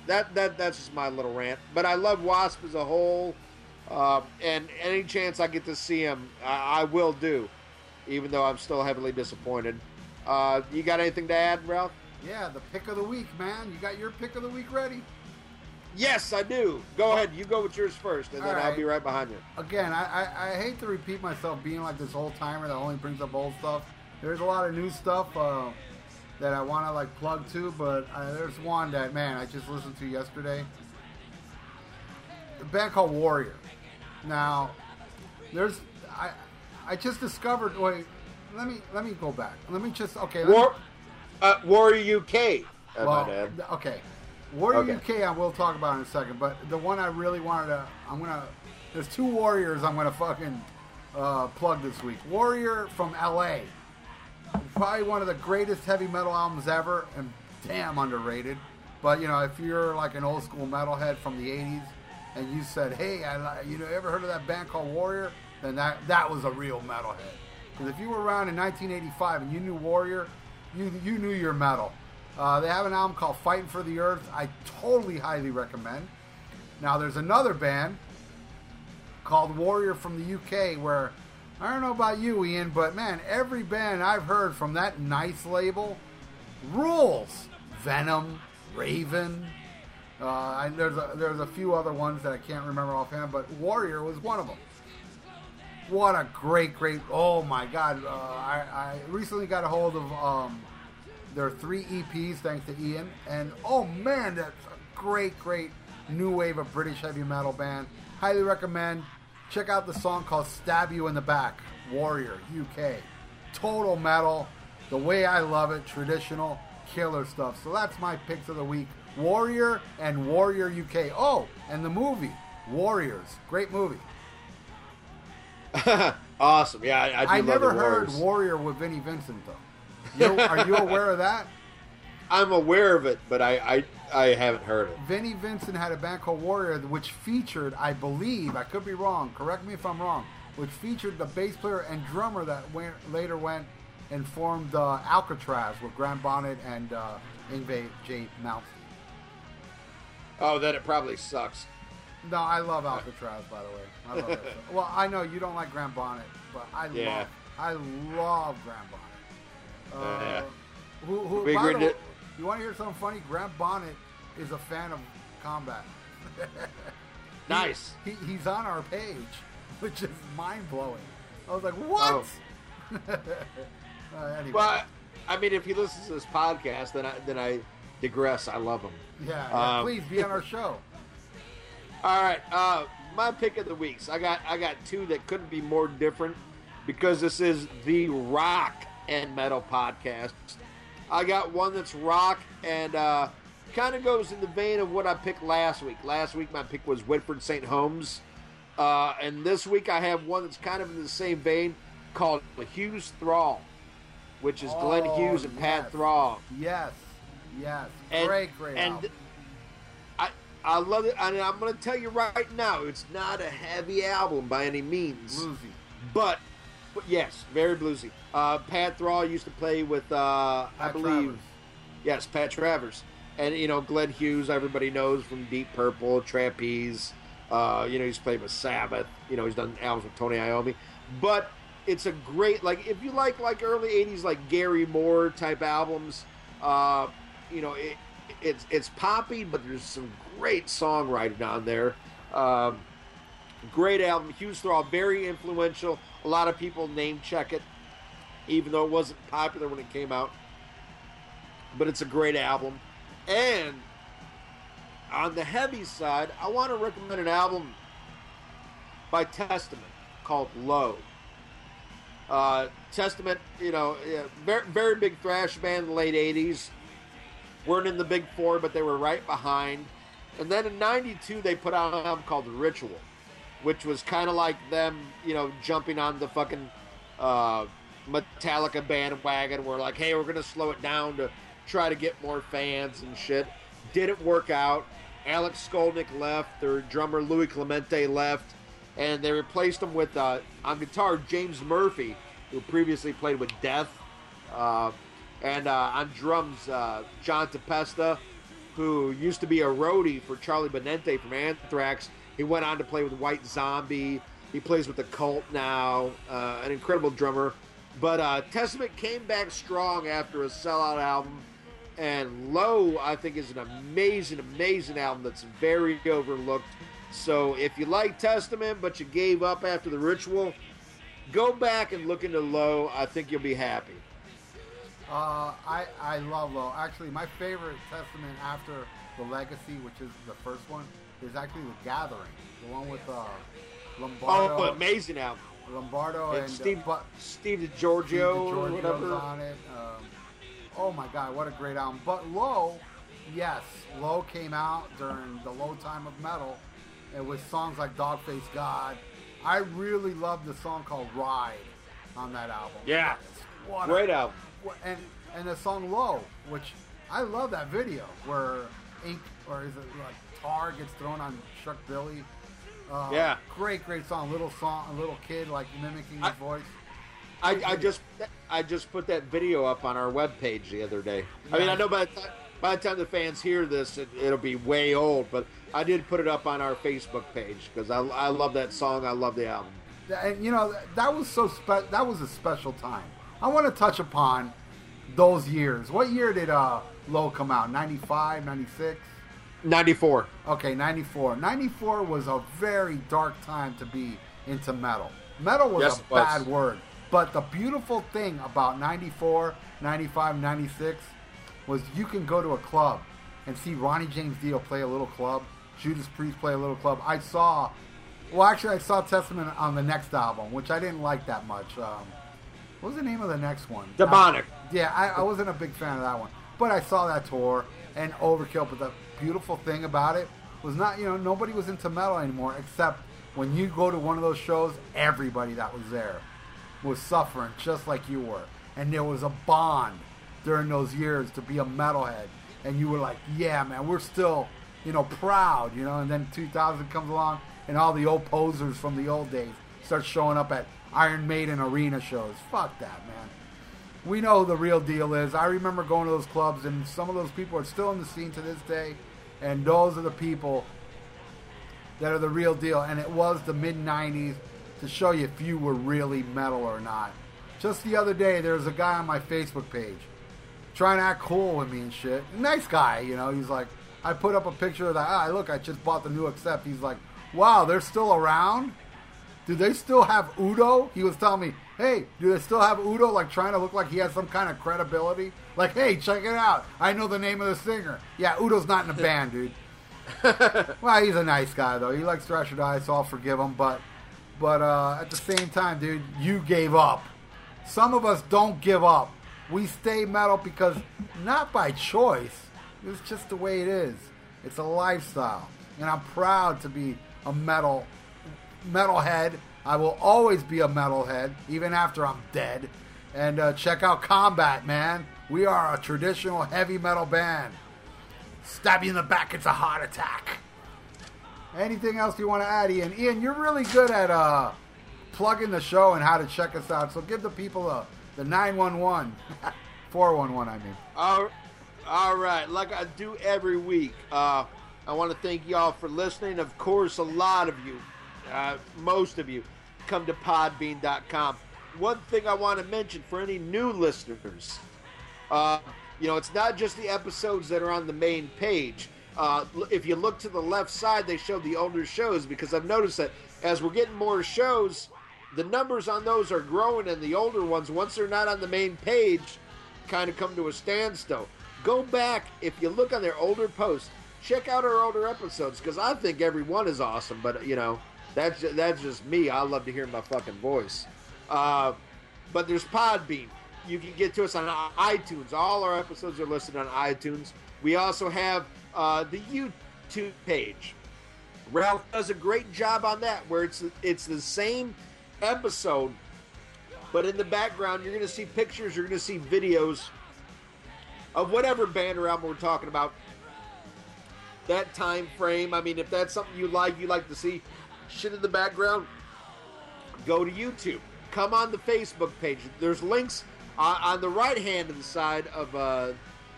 [SPEAKER 3] that that that's just my little rant. But I love Wasp as a whole, um, and any chance I get to see him, I, I will do, even though I'm still heavily disappointed. Uh, you got anything to add, Ralph?
[SPEAKER 2] Yeah, the pick of the week, man. You got your pick of the week ready?
[SPEAKER 3] Yes, I do. Go ahead. You go with yours first, and then
[SPEAKER 2] All
[SPEAKER 3] I'll be right behind you.
[SPEAKER 2] Again, I, I, I hate to repeat myself being like this old timer that only brings up old stuff. There's a lot of new stuff uh, that I want to like plug to, but uh, there's one that man I just listened to yesterday. A band called Warrior. Now, there's I I just discovered. Wait, let me let me go back. Let me just okay. Let me-
[SPEAKER 3] War, uh, Warrior UK.
[SPEAKER 2] Well, okay. Warrior
[SPEAKER 3] Okay.
[SPEAKER 2] UK, I will talk about in a second. But the one I really wanted to, I'm gonna. There's two Warriors I'm gonna fucking uh, plug this week. Warrior from LA, probably one of the greatest heavy metal albums ever, and damn underrated. But you know, if you're like an old school metalhead from the '80s, and you said, "Hey, I, you know, ever heard of that band called Warrior?" Then that that was a real metalhead. Because if you were around in 1985 and you knew Warrior, you you knew your metal. Uh, they have an album called Fighting for the Earth. I totally highly recommend. Now there's another band called Warrior from the UK where I don't know about you, Ian, but man, every band I've heard from that nice label rules. Venom, Raven. Uh, I, there's a, there's a few other ones that I can't remember offhand, but Warrior was one of them. What a great, great! Oh my God! Uh, I, I recently got a hold of um, their three EPs, thanks to Ian, and oh man, that's a great, great new wave of British heavy metal band. Highly recommend. Check out the song called "Stab You in the Back." Warrior UK, total metal, the way I love it, traditional, killer stuff. So that's my picks of the week: Warrior and Warrior UK. Oh, and the movie Warriors, great movie. <laughs>
[SPEAKER 3] awesome. Yeah, I, I
[SPEAKER 2] I never heard Warrior with Vinnie Vincent though. You, are you aware of that? <laughs>
[SPEAKER 3] I'm aware of it, but I, I I haven't heard it.
[SPEAKER 2] Vinnie Vincent had a band called Warrior, which featured, I believe, I could be wrong. Correct me if I'm wrong. Which featured the bass player and drummer that went, later went and formed uh, Alcatraz with Graham Bonnet and uh, Yngwie J. Malmsteen.
[SPEAKER 3] Oh, then it probably sucks.
[SPEAKER 2] No, I love Alcatraz, by the way. I love stuff. <laughs> Well, I know you don't like Graham Bonnet, but I
[SPEAKER 3] Yeah.
[SPEAKER 2] love, I love Graham Bonnet. Uh,
[SPEAKER 3] Yeah.
[SPEAKER 2] Who, who, by the you want to hear something funny? Graham Bonnet is a fan of combat. <laughs>
[SPEAKER 3] Nice.
[SPEAKER 2] He, he's on our page, <laughs> which is mind blowing. I was like, what? <laughs> uh, anyway,
[SPEAKER 3] Well, I, I mean, if he listens to this podcast, then I then I digress. I love him.
[SPEAKER 2] yeah, yeah,
[SPEAKER 3] um,
[SPEAKER 2] please be on our show.
[SPEAKER 3] All right, uh, my pick of the weeks. I got I got two that couldn't be more different because this is the rock and metal podcast. I got one that's rock and uh, kind of goes in the vein of what I picked last week. Last week my pick was Whitford St. Holmes, uh, and this week I have one that's kind of in the same vein called Hughes Thrall, which is Glenn
[SPEAKER 2] Oh,
[SPEAKER 3] Hughes and Pat
[SPEAKER 2] yes.
[SPEAKER 3] Thrall.
[SPEAKER 2] Yes, yes,
[SPEAKER 3] And-
[SPEAKER 2] great, great.
[SPEAKER 3] and
[SPEAKER 2] album.
[SPEAKER 3] I I love it, and I'm going to tell you right now, it's not a heavy album by any means,
[SPEAKER 2] Bluesy.
[SPEAKER 3] but, but yes, very bluesy. Uh, Pat Thrall used to play with, uh, I believe,
[SPEAKER 2] Travers.
[SPEAKER 3] yes, Pat Travers, and you know Glenn Hughes, everybody knows from Deep Purple, Trapeze. Uh, you know he's played with Sabbath. You know he's done albums with Tony Iommi, but it's a great like if you like like early '80s like Gary Moore type albums. Uh, you know it, it's it's poppy, but there's some great songwriting on there. Um, great album, Hughes Thrall, very influential. A lot of people name check it, even though it wasn't popular when it came out. But it's a great album. And on the heavy side, I want to recommend an album by Testament called Low. Uh, Testament, you know, very, very big thrash band in the late 80s. Weren't in the big four, but they were right behind. And then in 92, they put out an album called Ritual, which was kind of like them, you know, jumping on the fucking uh, Metallica bandwagon. We're like, hey, we're to slow it down to try to get more fans and shit. Didn't work out. Alex Skolnick left. Their drummer Louis Clemente left. And they replaced him with, uh, on guitar, James Murphy, who previously played with Death. Uh, and uh, on drums, uh, John Tempesta, who used to be a roadie for Charlie Benante from Anthrax. He went on to play with White Zombie. He plays with the Cult now. Uh, an incredible drummer. But uh, Testament came back strong after a sellout album. And Low, I think, is an amazing, amazing album that's very overlooked. So if you like Testament, but you gave up after the ritual, go back and look into Low. I think you'll be happy.
[SPEAKER 2] Uh, I I love Low. Actually, my favorite Testament after the Legacy, which is the first one, is actually the Gathering, the one with uh, Lombardo,
[SPEAKER 3] Oh, amazing album.
[SPEAKER 2] Lombardo
[SPEAKER 3] And
[SPEAKER 2] and,
[SPEAKER 3] Steve,
[SPEAKER 2] uh, but
[SPEAKER 3] Steve
[SPEAKER 2] Steve
[SPEAKER 3] DiGiorgio, or
[SPEAKER 2] DiGiorgio's
[SPEAKER 3] whatever.
[SPEAKER 2] on it. Um, oh my God, what a great album! But Low, yes, Low came out during the low time of metal, and with songs like Dogface God. I really love the song called Ride on that album.
[SPEAKER 3] Yeah.
[SPEAKER 2] What a-
[SPEAKER 3] Great album.
[SPEAKER 2] And and the song "Low," which I love that video where ink or is it like tar gets thrown on Chuck Billy. Uh,
[SPEAKER 3] Yeah.
[SPEAKER 2] great, great song. Little song, a little kid like mimicking his voice.
[SPEAKER 3] I, I just I just put that video up on our webpage the other day. I mean, I know by the time, by the time the fans hear this, it, it'll be way old, but I did put it up on our Facebook page because I, I love that song. I love the album.
[SPEAKER 2] And you know that- that was so spe- That was a special time. I want to touch upon those years. What year did uh, Low come out? 95, 96?
[SPEAKER 3] 94.
[SPEAKER 2] Okay, 94. 94 was a very dark time to be into metal. Metal was
[SPEAKER 3] Yes,
[SPEAKER 2] a
[SPEAKER 3] was.
[SPEAKER 2] bad word. But the beautiful thing about 94, 95, 96 was you can go to a club and see Ronnie James Dio play a little club, Judas Priest play a little club. I saw, well, actually, I saw Testament on the next album, which I didn't like that much. Um, what was the name of the next one?
[SPEAKER 3] Demonic.
[SPEAKER 2] Yeah, I, I wasn't a big fan of that one, but I saw that tour and Overkill. But the beautiful thing about it was not, you know, nobody was into metal anymore except when you go to one of those shows, everybody that was there was suffering just like you were, and there was a bond during those years to be a metalhead, and you were like, yeah, man, we're still, you know, proud, you know. And then 2000 comes along, and all the old posers from the old days start showing up at Iron Maiden arena shows. Fuck that, man we know the real deal is. I remember going to those clubs, and some of those people are still in the scene to this day, and those are the people that are the real deal. And it was the mid '90s to show you if you were really metal or not. Just the other day, there was a guy on my Facebook page trying to act cool with me and shit. Nice guy, you know. He's like, I put up a picture of that. Ah, look, I just bought the new Accept. He's like, wow, they're still around. Do they still have Udo? He was telling me, hey, do they still have Udo? Like trying to look like he has some kind of credibility. Like, hey, check it out. I know the name of the singer. Yeah, Udo's not in the band, dude. <laughs> well, he's a nice guy though. He likes Thrasher Die, so I'll forgive him. But, but uh, at the same time, dude, you gave up. Some of us don't give up. We stay metal because not by choice. It's just the way it is. It's a lifestyle, and I'm proud to be a metal metalhead. I will always be a metalhead, even after I'm dead. And uh, check out Combat, man. We are a traditional heavy metal band. Stab you in the back, it's a heart attack. Anything else you want to add, Ian? Ian, you're really good at uh, plugging the show and how to check us out. So give the people a, the 911, <laughs> 411, I mean.
[SPEAKER 3] All, all right, like I do every week. Uh, I want to thank y'all for listening. Of course, a lot of you, uh, most of you, come to podbean.com. One thing I want to mention for any new listeners, uh, you know, it's not just the episodes that are on the main page. Uh, if you look to the left side, they show the older shows because I've noticed that as we're getting more shows, the numbers on those are growing, and the older ones, once they're not on the main page, kind of come to a standstill. Go back if you look on their older posts, check out our older episodes because I think every one is awesome. But you know, that's ju- that's just me. I love to hear my fucking voice. Uh, but there's Podbean. You can get to us on iTunes. All our episodes are listed on iTunes. We also have uh, the YouTube page. Ralph does a great job on that, where it's it's the same episode, but in the background you're going to see pictures, you're going to see videos of whatever band or album we're talking about. That time frame. I mean, if that's something you like, you like to see shit in the background, go to YouTube. Come on the Facebook page. There's links uh, on the right hand of the side of uh,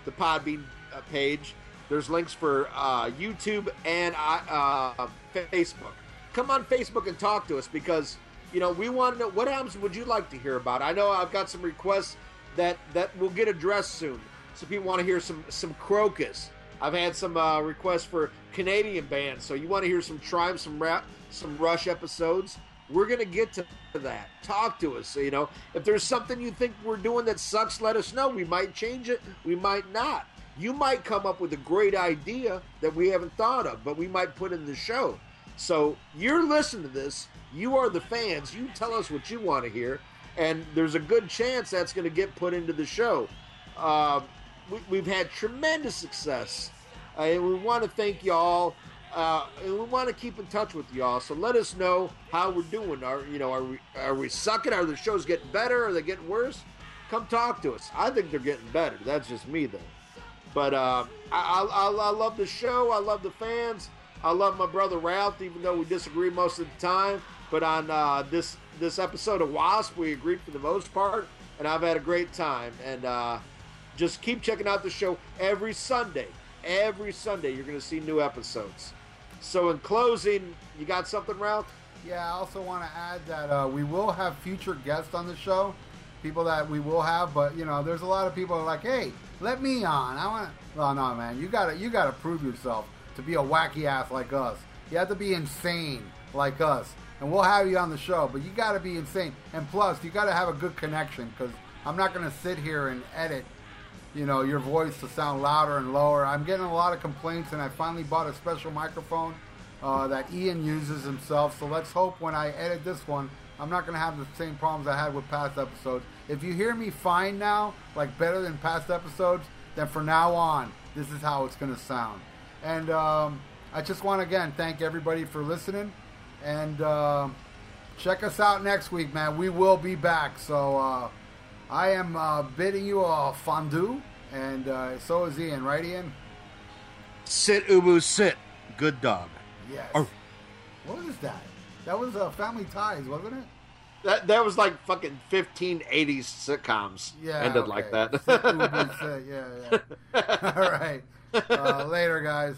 [SPEAKER 3] the Podbean uh, page. There's links for uh, YouTube and uh, Facebook. Come on Facebook and talk to us because you know we want to know what albums would you like to hear about. I know I've got some requests that that will get addressed soon. So people want to hear some some Krokus. I've had some uh, requests for Canadian bands. So you want to hear some Triumph, some rap, some Rush episodes. We're gonna get to that. Talk to us. You know, if there's something you think we're doing that sucks, let us know. We might change it. We might not. You might come up with a great idea that we haven't thought of, but we might put in the show. So you're listening to this. You are the fans. You tell us what you want to hear, and there's a good chance that's going to get put into the show. Uh, we, we've had tremendous success, uh, and we want to thank y'all. Uh, and we want to keep in touch with y'all. So let us know how we're doing. Are you know are we are we sucking? Are the shows getting better? Are they getting worse? Come talk to us. I think they're getting better. That's just me though. But uh, I, I, I love the show. I love the fans. I love my brother Ralph, even though we disagree most of the time. But on uh, this this episode of Wasp, we agreed for the most part, and I've had a great time. And uh, just keep checking out the show every Sunday. Every Sunday, you're going to see new episodes. So, in closing, you got something, Ralph?
[SPEAKER 2] Yeah, I also want to add that uh, we will have future guests on the show, people that we will have. But you know, there's a lot of people are like, "Hey, let me on." I want. Well, no, man, you gotta you gotta prove yourself to be a wacky ass like us. You have to be insane like us, and we'll have you on the show. But you gotta be insane, and plus, you gotta have a good connection because I'm not gonna sit here and edit. You know, your voice to sound louder and lower. I'm getting a lot of complaints, and I finally bought a special microphone uh, that Ian uses himself. So let's hope when I edit this one, I'm not going to have the same problems I had with past episodes. If you hear me fine now, like better than past episodes, then from now on, this is how it's going to sound. And um, I just want to again thank everybody for listening. And uh, check us out next week, man. We will be back. So uh, I am uh, bidding you a fondue, and uh, so is Ian, right, Ian?
[SPEAKER 3] Sit, Ubu, sit. Good dog.
[SPEAKER 2] Yes.
[SPEAKER 3] Arf.
[SPEAKER 2] What was that? That was uh, Family Ties, wasn't it?
[SPEAKER 3] That, that was like fucking 15 80s sitcoms.
[SPEAKER 2] Yeah.
[SPEAKER 3] Ended
[SPEAKER 2] okay.
[SPEAKER 3] like that.
[SPEAKER 2] Sit, Ubu, sit. Yeah, yeah. <laughs> <laughs> All right. Uh, later, guys.